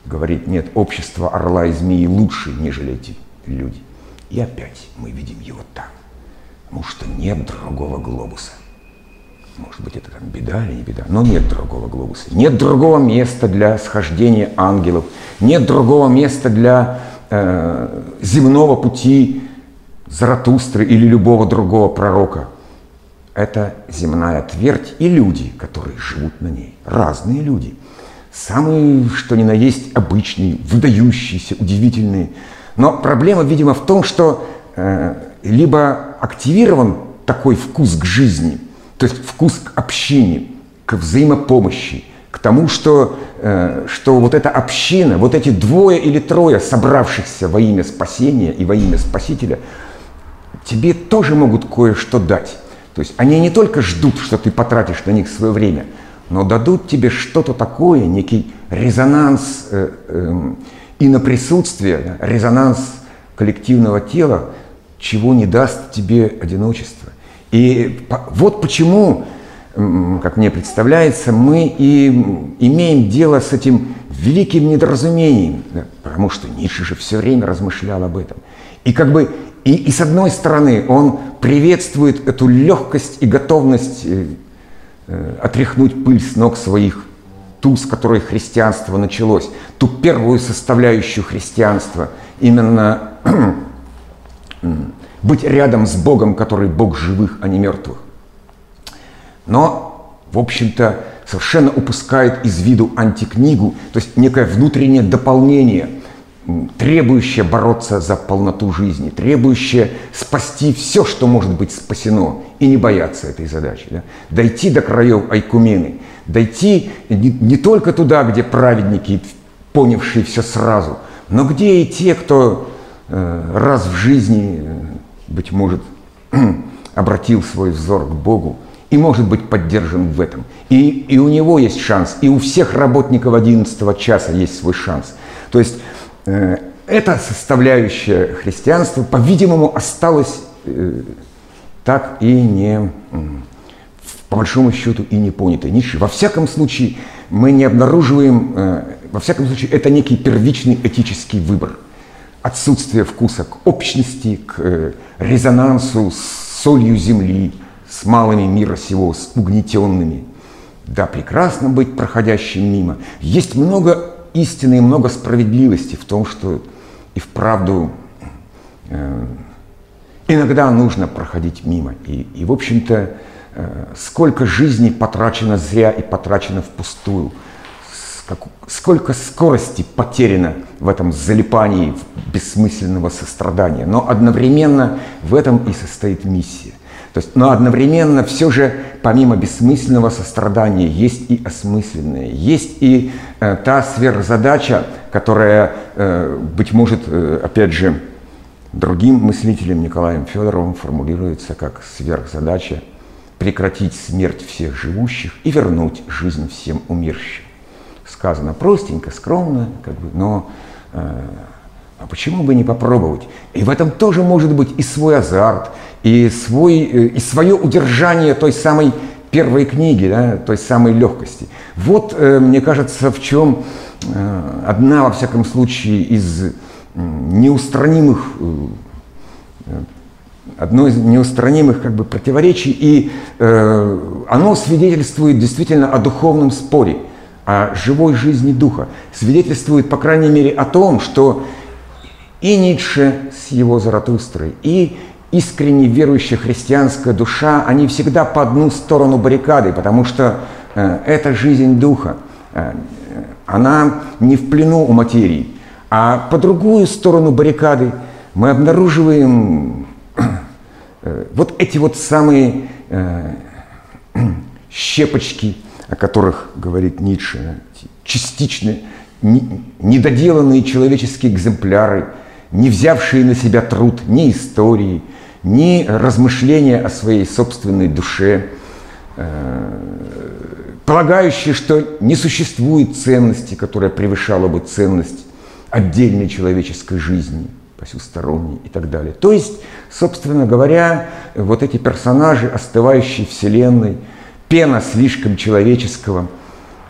говорит, нет, общество орла и змеи лучше, нежели эти люди. И опять мы видим его там, потому что нет другого глобуса. Может быть, это там беда или не беда, но нет другого глобуса. Нет другого места для схождения ангелов, нет другого места для э, земного пути Заратустры или любого другого пророка – это земная твердь и люди, которые живут на ней. Разные люди. Самые, что ни на есть, обычные, выдающиеся, удивительные. Но проблема, видимо, в том, что э, либо активирован такой вкус к жизни, то есть вкус к общине, к взаимопомощи, к тому, что, э, что вот эта община, вот эти двое или трое собравшихся во имя спасения и во имя Спасителя, тебе тоже могут кое-что дать. То есть они не только ждут, что ты потратишь на них свое время, но дадут тебе что-то такое, некий резонанс э, э, присутствие, резонанс коллективного тела, чего не даст тебе одиночество. И вот почему, как мне представляется, мы и имеем дело с этим великим недоразумением, потому что Ницше же все время размышлял об этом. И как бы и, и с одной стороны, он приветствует эту легкость и готовность э, э, отряхнуть пыль с ног своих, ту, с которой христианство началось, ту первую составляющую христианства, именно быть рядом с Богом, который Бог живых, а не мертвых. Но, в общем-то, совершенно упускает из виду антикнигу, то есть некое внутреннее дополнение – требующая бороться за полноту жизни, требующая спасти все, что может быть спасено, и не бояться этой задачи. Да? Дойти до краев Айкумены, дойти не, не только туда, где праведники, понявшие все сразу, но где и те, кто э, раз в жизни, э, быть может, обратил свой взор к Богу и может быть поддержан в этом. И, и у него есть шанс, и у всех работников 11 часа есть свой шанс. То есть эта составляющая христианства, по-видимому, осталась э, так и не, по большому счету, и не понятой Ницше. Во всяком случае, мы не обнаруживаем, э, во всяком случае, это некий первичный этический выбор. Отсутствие вкуса к общности, к резонансу с солью земли, с малыми мира сего, с угнетенными. Да, прекрасно быть проходящим мимо. Есть много истины и много справедливости в том, что и вправду э, иногда нужно проходить мимо. И, и в общем-то, э, сколько жизней потрачено зря и потрачено впустую, сколько скорости потеряно в этом залипании бессмысленного сострадания. Но одновременно в этом и состоит миссия. То есть, но одновременно все же, помимо бессмысленного сострадания, есть и осмысленное, есть и э, та сверхзадача, которая, э, быть может, э, опять же, другим мыслителем Николаем Федоровым формулируется как сверхзадача прекратить смерть всех живущих и вернуть жизнь всем умершим. Сказано простенько, скромно, как бы, но э, а почему бы не попробовать? И в этом тоже может быть и свой азарт, и, свой, э, и свое удержание той самой первой книги, да, той самой легкости. Вот, э, мне кажется, в чем э, одна, во всяком случае, из неустранимых одно из неустранимых как бы, противоречий, и оно свидетельствует действительно о духовном споре, о живой жизни духа. Свидетельствует, по крайней мере, о том, что и Ницше с его Заратустрой, и искренне верующая христианская душа, они всегда по одну сторону баррикады, потому что э, это жизнь духа. Э, она не в плену у материи. А по другую сторону баррикады мы обнаруживаем э, вот эти вот самые э, щепочки, о которых говорит Ницше, частичные, недоделанные человеческие экземпляры, не взявшие на себя труд ни истории, ни размышления о своей собственной душе, э, полагающие, что не существует ценности, которая превышала бы ценность отдельной человеческой жизни, посюсторонней и так далее. То есть, собственно говоря, вот эти персонажи остывающей Вселенной, пена слишком человеческого,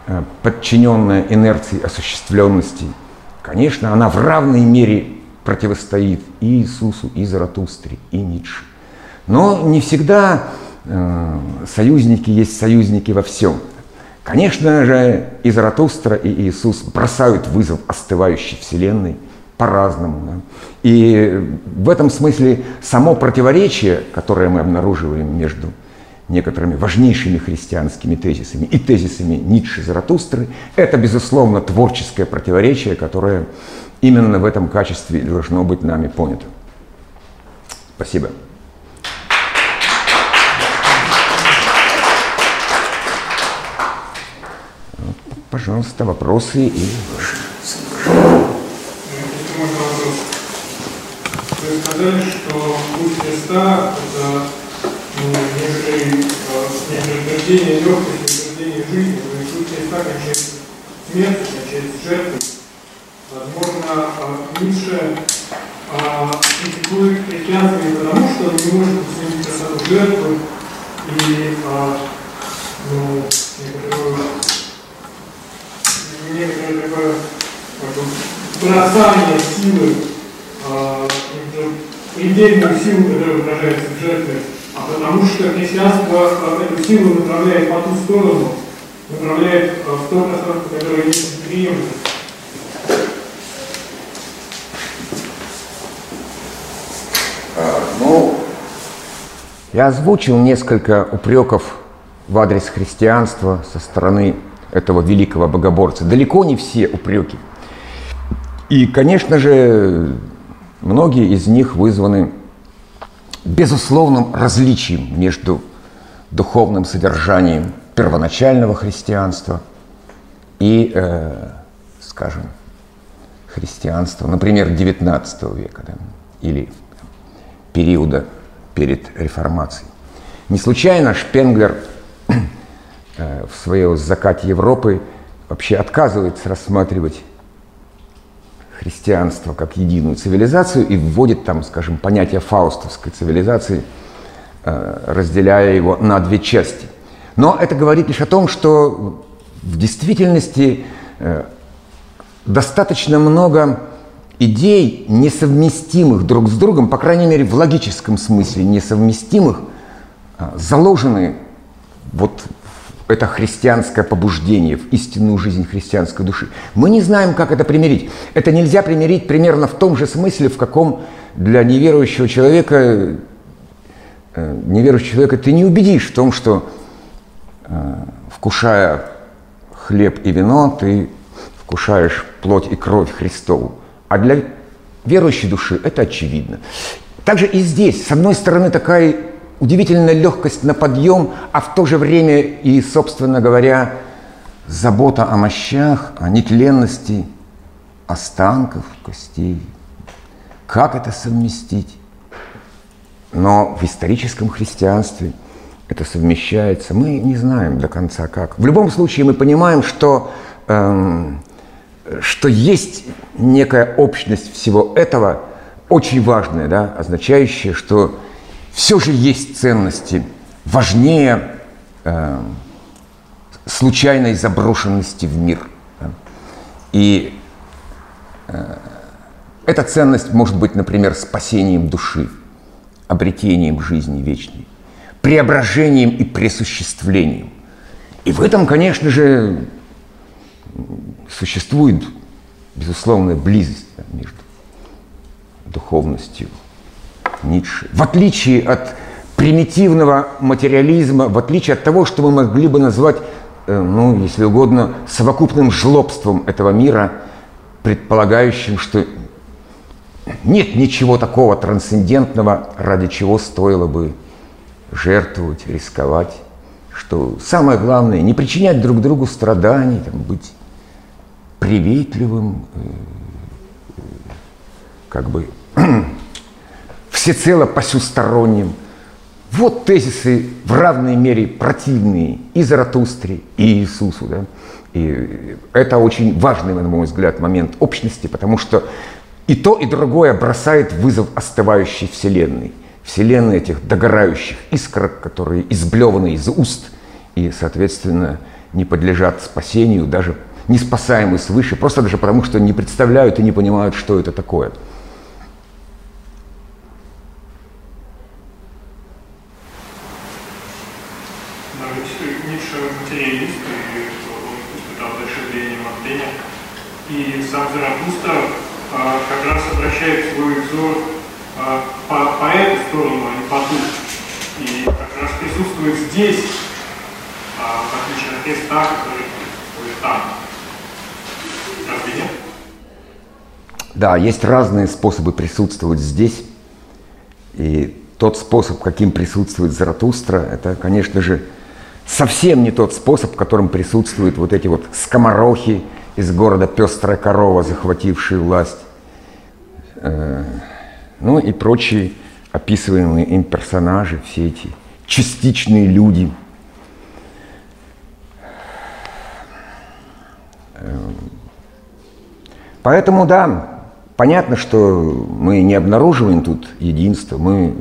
э, подчиненная инерции осуществленности, конечно, она в равной мере противостоит и Иисусу, и Заратустре, и Ницше. Но не всегда э, союзники есть союзники во всем. Конечно же, и Заратустра, и Иисус бросают вызов остывающей Вселенной по-разному. Да? И в этом смысле само противоречие, которое мы обнаруживаем между некоторыми важнейшими христианскими тезисами и тезисами Ницше Заратустры, это, безусловно, творческое противоречие, которое именно в этом качестве должно быть нами понято. Спасибо. Пожалуйста, вопросы и ваши. Вы сказали, что путь Христа – это ну, некоторые, легкости, утверждения жизни, но и путь Христа кончается смертью, кончается жертвой. Возможно, Ницше критикует христианство не потому, что он не может сменить красоту жертвы и ну, некоторую некоторое такое бросание силы, э, предельную силу, которая выражается в жертве, а потому что христианство э, эту силу направляет по ту сторону, направляет э, в то пространство, которое есть приемлемо. Я озвучил несколько упреков в адрес христианства со стороны этого великого богоборца. Далеко не все упреки. И, конечно же, многие из них вызваны безусловным различием между духовным содержанием первоначального христианства и, э, скажем, христианства, например, XIX века да, или периода перед реформацией. Не случайно Шпенглер Э, в своем закате Европы вообще отказывается рассматривать христианство как единую цивилизацию и вводит там, скажем, понятие фаустовской цивилизации, э, разделяя его на две части. Но это говорит лишь о том, что в действительности э, достаточно много идей, несовместимых друг с другом, по крайней мере, в логическом смысле несовместимых, заложены вот это христианское побуждение в истинную жизнь христианской души. Мы не знаем, как это примирить. Это нельзя примирить примерно в том же смысле, в каком для неверующего человека, э, неверующего человека ты не убедишь в том, что э, вкушая хлеб и вино, ты вкушаешь плоть и кровь Христову. А для верующей души это очевидно. Также и здесь, с одной стороны, такая удивительная легкость на подъем, а в то же время и, собственно говоря, забота о мощах, о нетленности останков, костей. Как это совместить? Но в историческом христианстве это совмещается. Мы не знаем до конца как. В любом случае мы понимаем, что, эм, что есть некая общность всего этого, очень важная, да, означающая, что все же есть ценности важнее э, случайной заброшенности в мир. Да? И э, эта ценность может быть, например, спасением души. обретением жизни вечной, преображением и пресуществлением. И в этом, конечно же, существует безусловная близость между духовностью Ницше. В отличие от примитивного материализма, в отличие от того, что мы могли бы назвать, э, ну, если угодно, совокупным жлобством этого мира, предполагающим, что нет ничего такого трансцендентного, ради чего стоило бы жертвовать, рисковать, что самое главное не причинять друг другу страданий, там, быть приветливым, э, как бы всецело посюсторонним. Вот тезисы в равной мере противные и Заратустре, и Иисусу. Да? И это очень важный, на мой взгляд, момент общности, потому что и то, и другое бросает вызов остывающей Вселенной. Вселенной этих догорающих искрок, которые изблеваны из уст и, соответственно, не подлежат спасению, даже не спасаемы свыше, просто даже потому, что не представляют и не понимают, что это такое – сам Заратустра а, как раз обращает свой взор а, по, по эту а не по ту. И как раз присутствует здесь, в отличие от Христа, который присутствует там. Да, есть разные способы присутствовать здесь. И тот способ, каким присутствует Заратустра, это, конечно же, совсем не тот способ, которым присутствуют вот эти вот скоморохи, из города пестрая корова, захватившая власть, э, ну и прочие описываемые им персонажи, все эти частичные люди. Поэтому, да, понятно, что мы не обнаруживаем тут единство, мы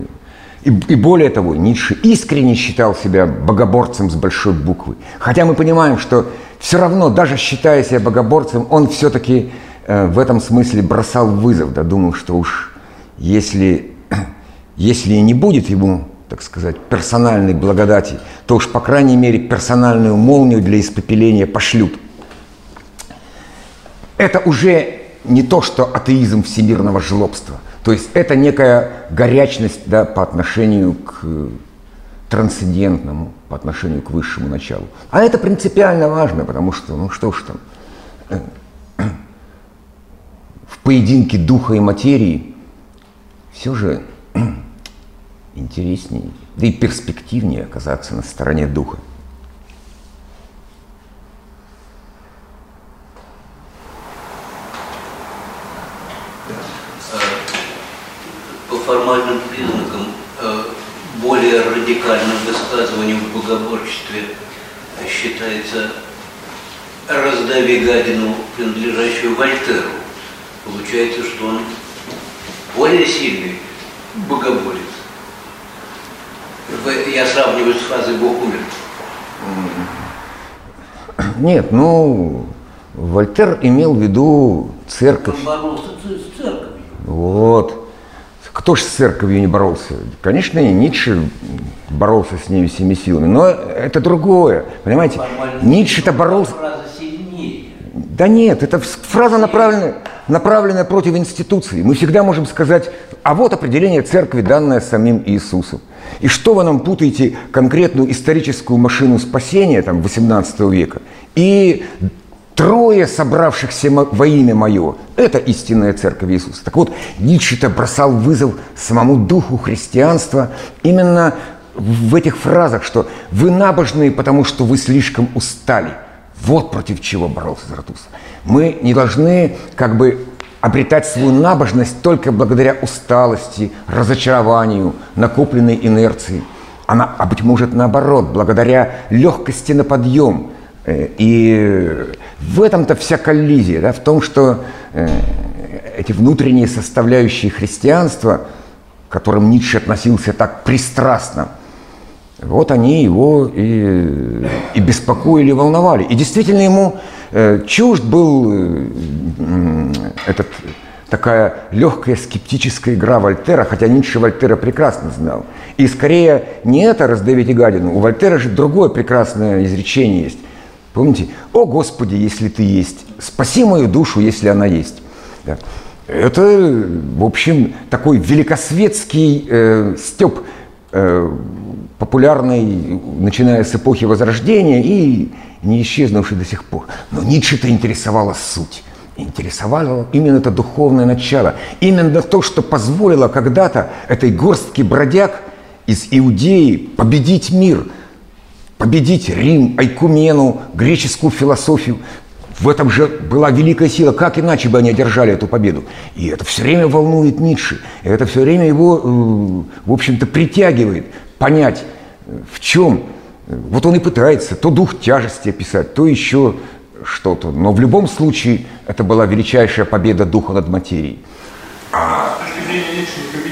и, и более того, Ницше искренне считал себя богоборцем с большой буквы. Хотя мы понимаем, что все равно, даже считая себя богоборцем, он все-таки э, в этом смысле бросал вызов, да, думал, что уж если, если не будет ему, так сказать, персональной благодати, то уж, по крайней мере, персональную молнию для испепеления пошлют. Это уже не то, что атеизм всемирного жлобства. То есть это некая горячность да, по отношению к трансцендентному по отношению к высшему началу. А это принципиально важно, потому что, ну что ж там, в поединке духа и материи все же интереснее, да и перспективнее оказаться на стороне духа. По формальным признакам более радикальным высказыванием в богоборчестве считается «раздави гадину, принадлежащую Вольтеру». Получается, что он более сильный богоборец. Я сравниваю с фразой «Бог умер». Нет, ну, Вольтер имел в виду церковь. Он боролся с церковью. Вот. Кто же с церковью не боролся? Конечно, и Ницше боролся с ней всеми силами, но это другое, понимаете? Ницше-то боролся... Да нет, это фраза направленная, направленная против институции. Мы всегда можем сказать, а вот определение церкви, данное самим Иисусом. И что вы нам путаете конкретную историческую машину спасения там, 18 века и трое собравшихся во имя мое. Это истинная церковь Иисуса. Так вот, Ницше-то бросал вызов самому духу христианства именно в этих фразах, что вы набожные, потому что вы слишком устали. Вот против чего боролся Заратустра. Мы не должны как бы обретать свою набожность только благодаря усталости, разочарованию, накопленной инерции. Она, а быть может наоборот, благодаря легкости на подъем – Э, и в этом-то вся коллизия, да, в том, что э, эти внутренние составляющие христианства, к которым Ницше относился так пристрастно, вот они его и, и беспокоили, волновали. И действительно ему э, чужд был э, этот такая легкая скептическая игра Вольтера, хотя Ницше Вольтера прекрасно знал. И скорее не это раздавить гадину, у Вольтера же другое прекрасное изречение есть. Помните? «О Господи, если ты есть, спаси мою душу, если она есть». Да. Это, в общем, такой великосветский э, степ, э, популярный, начиная с эпохи Возрождения и не исчезнувший до сих пор. Но Ницше-то интересовала суть интересовало именно это духовное начало, именно то, что позволило когда-то этой горстке бродяг из Иудеи победить мир, победить Рим, Айкумену, греческую философию. В этом же была великая сила. Как иначе бы они одержали эту победу? И это все время волнует Ницше. Это все время его, э, в общем-то, притягивает понять, э, в чем. Вот он и пытается то дух тяжести описать, то еще что-то. Но в любом случае это была величайшая победа духа над материей. А Ницше не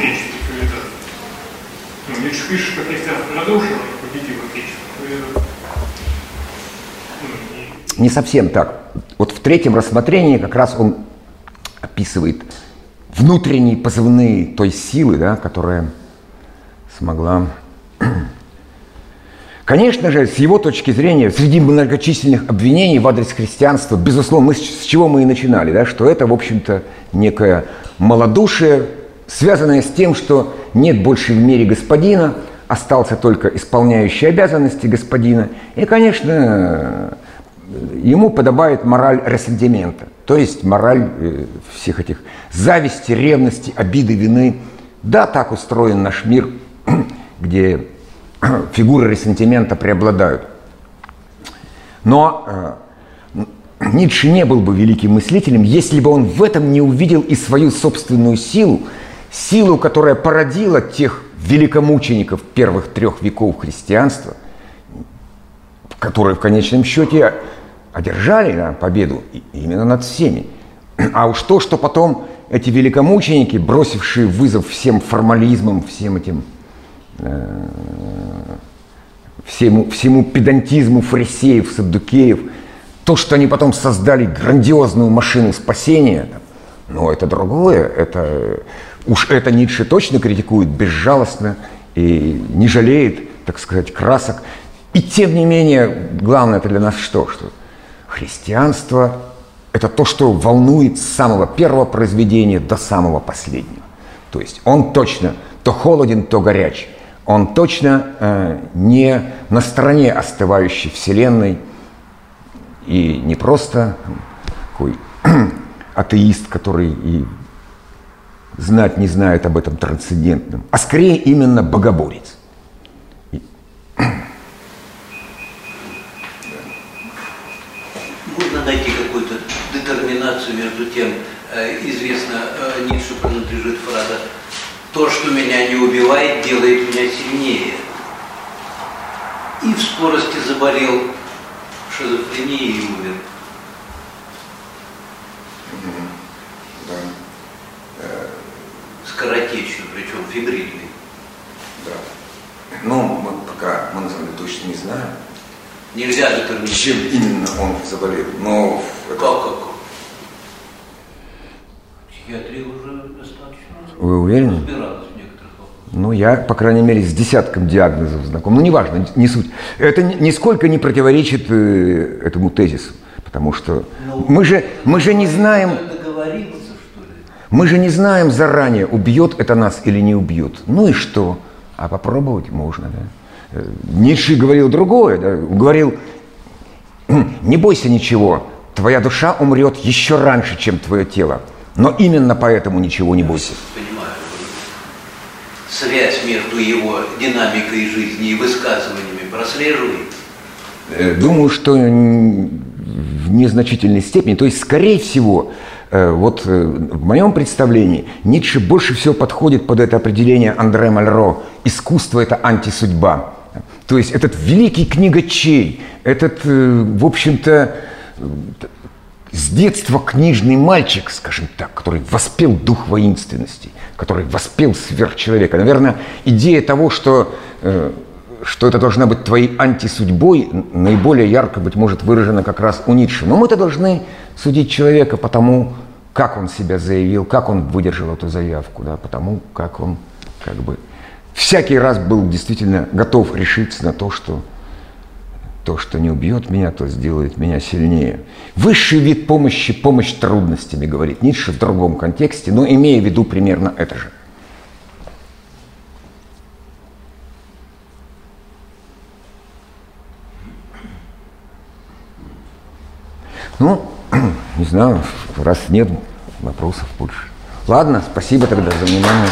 Ницше это. Пишет, что христианство разрушило, победило Отечество. Ну, не совсем так. Вот в третьем рассмотрении как раз он описывает внутренние позывные той силы, да, которая смогла Конечно же, с его точки зрения, среди многочисленных обвинений в адрес христианства, безусловно, мы, с чего мы и начинали, да, что это, в общем-то, некое малодушие, связанное с тем, что нет больше в мире господина, остался только исполняющий обязанности господина. И, конечно, ему подобает мораль ресентимента, то есть мораль э, всех этих зависти, ревности, обиды, вины. Да, так устроен наш мир, где фигуры ресентимента преобладают. Но э, Ницше не был бы великим мыслителем, если бы он в этом не увидел и свою собственную силу, силу, которая породила тех великомучеников первых трех веков христианства, которые в конечном счете одержали победу именно над всеми. А уж то, что потом эти великомученики, бросившие вызов всем формализмам, всем этим Э, всему, всему педантизму фарисеев, саддукеев, то, что они потом создали грандиозную машину спасения, но это другое, это уж это Ницше точно критикует безжалостно и не жалеет, так сказать, красок. И тем не менее, главное это для нас что? Что христианство – это то, что волнует с самого первого произведения до самого последнего. То есть он точно то холоден, то горяч он точно э, не на стороне остывающей Вселенной и не просто такой атеист, который и знать не знает об этом трансцендентном, а скорее именно богоборец. Можно найти какую-то детерминацию между тем, э, известно, э, Ницше принадлежит фраза то, что меня не убивает, делает меня сильнее. И в скорости заболел шизофренией и умер. Да. Скоротечно, причем фибрильный. Да. Ну, мы пока, мы на самом деле точно не знаем. Нельзя детерминировать. Чем именно он заболел. Но это... Как, как? Психиатрия уже вы уверены? Ну, я, по крайней мере, с десятком диагнозов знаком. Ну, неважно, не суть. Это нисколько не противоречит э, этому тезису. Потому что ну, мы же, мы же не знаем... Мы же не знаем заранее, убьет это нас или не убьет. Ну и что? А попробовать можно, да? Э, Ницше говорил другое, да? говорил, не бойся ничего, твоя душа умрет еще раньше, чем твое тело. Но именно поэтому ничего не бойся связь между его динамикой жизни и высказываниями прослеживает? Э, думаю, что в незначительной степени. То есть, скорее всего, вот э, в моем представлении Ницше больше всего подходит под это определение Андре Мальро «искусство – это антисудьба». То есть этот великий книгачей, этот, в общем-то, с детства книжный мальчик, скажем так, который воспел дух воинственности, который воспел сверхчеловека. Наверное, идея того, что э, что это должна быть твоей антисудьбой, наиболее ярко, быть может, выражено как раз у Ницше. Но мы-то должны судить человека по тому, как он себя заявил, как он выдержал эту заявку, да, потому как он как бы всякий раз был действительно готов решиться на то, что то, что не убьет меня, то сделает меня сильнее. Высший вид помощи – помощь трудностями, говорит Ницше в другом контексте, но имея в виду примерно это же. Ну, не знаю, раз нет вопросов больше. Ладно, спасибо тогда за внимание.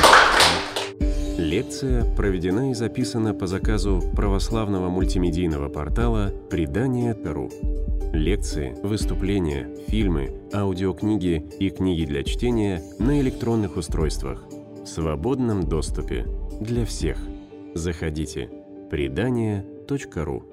Лекция проведена и записана по заказу православного мультимедийного портала «Предание.ру». Лекции, выступления, фильмы, аудиокниги и книги для чтения на электронных устройствах в свободном доступе для всех. Заходите. Предание.ру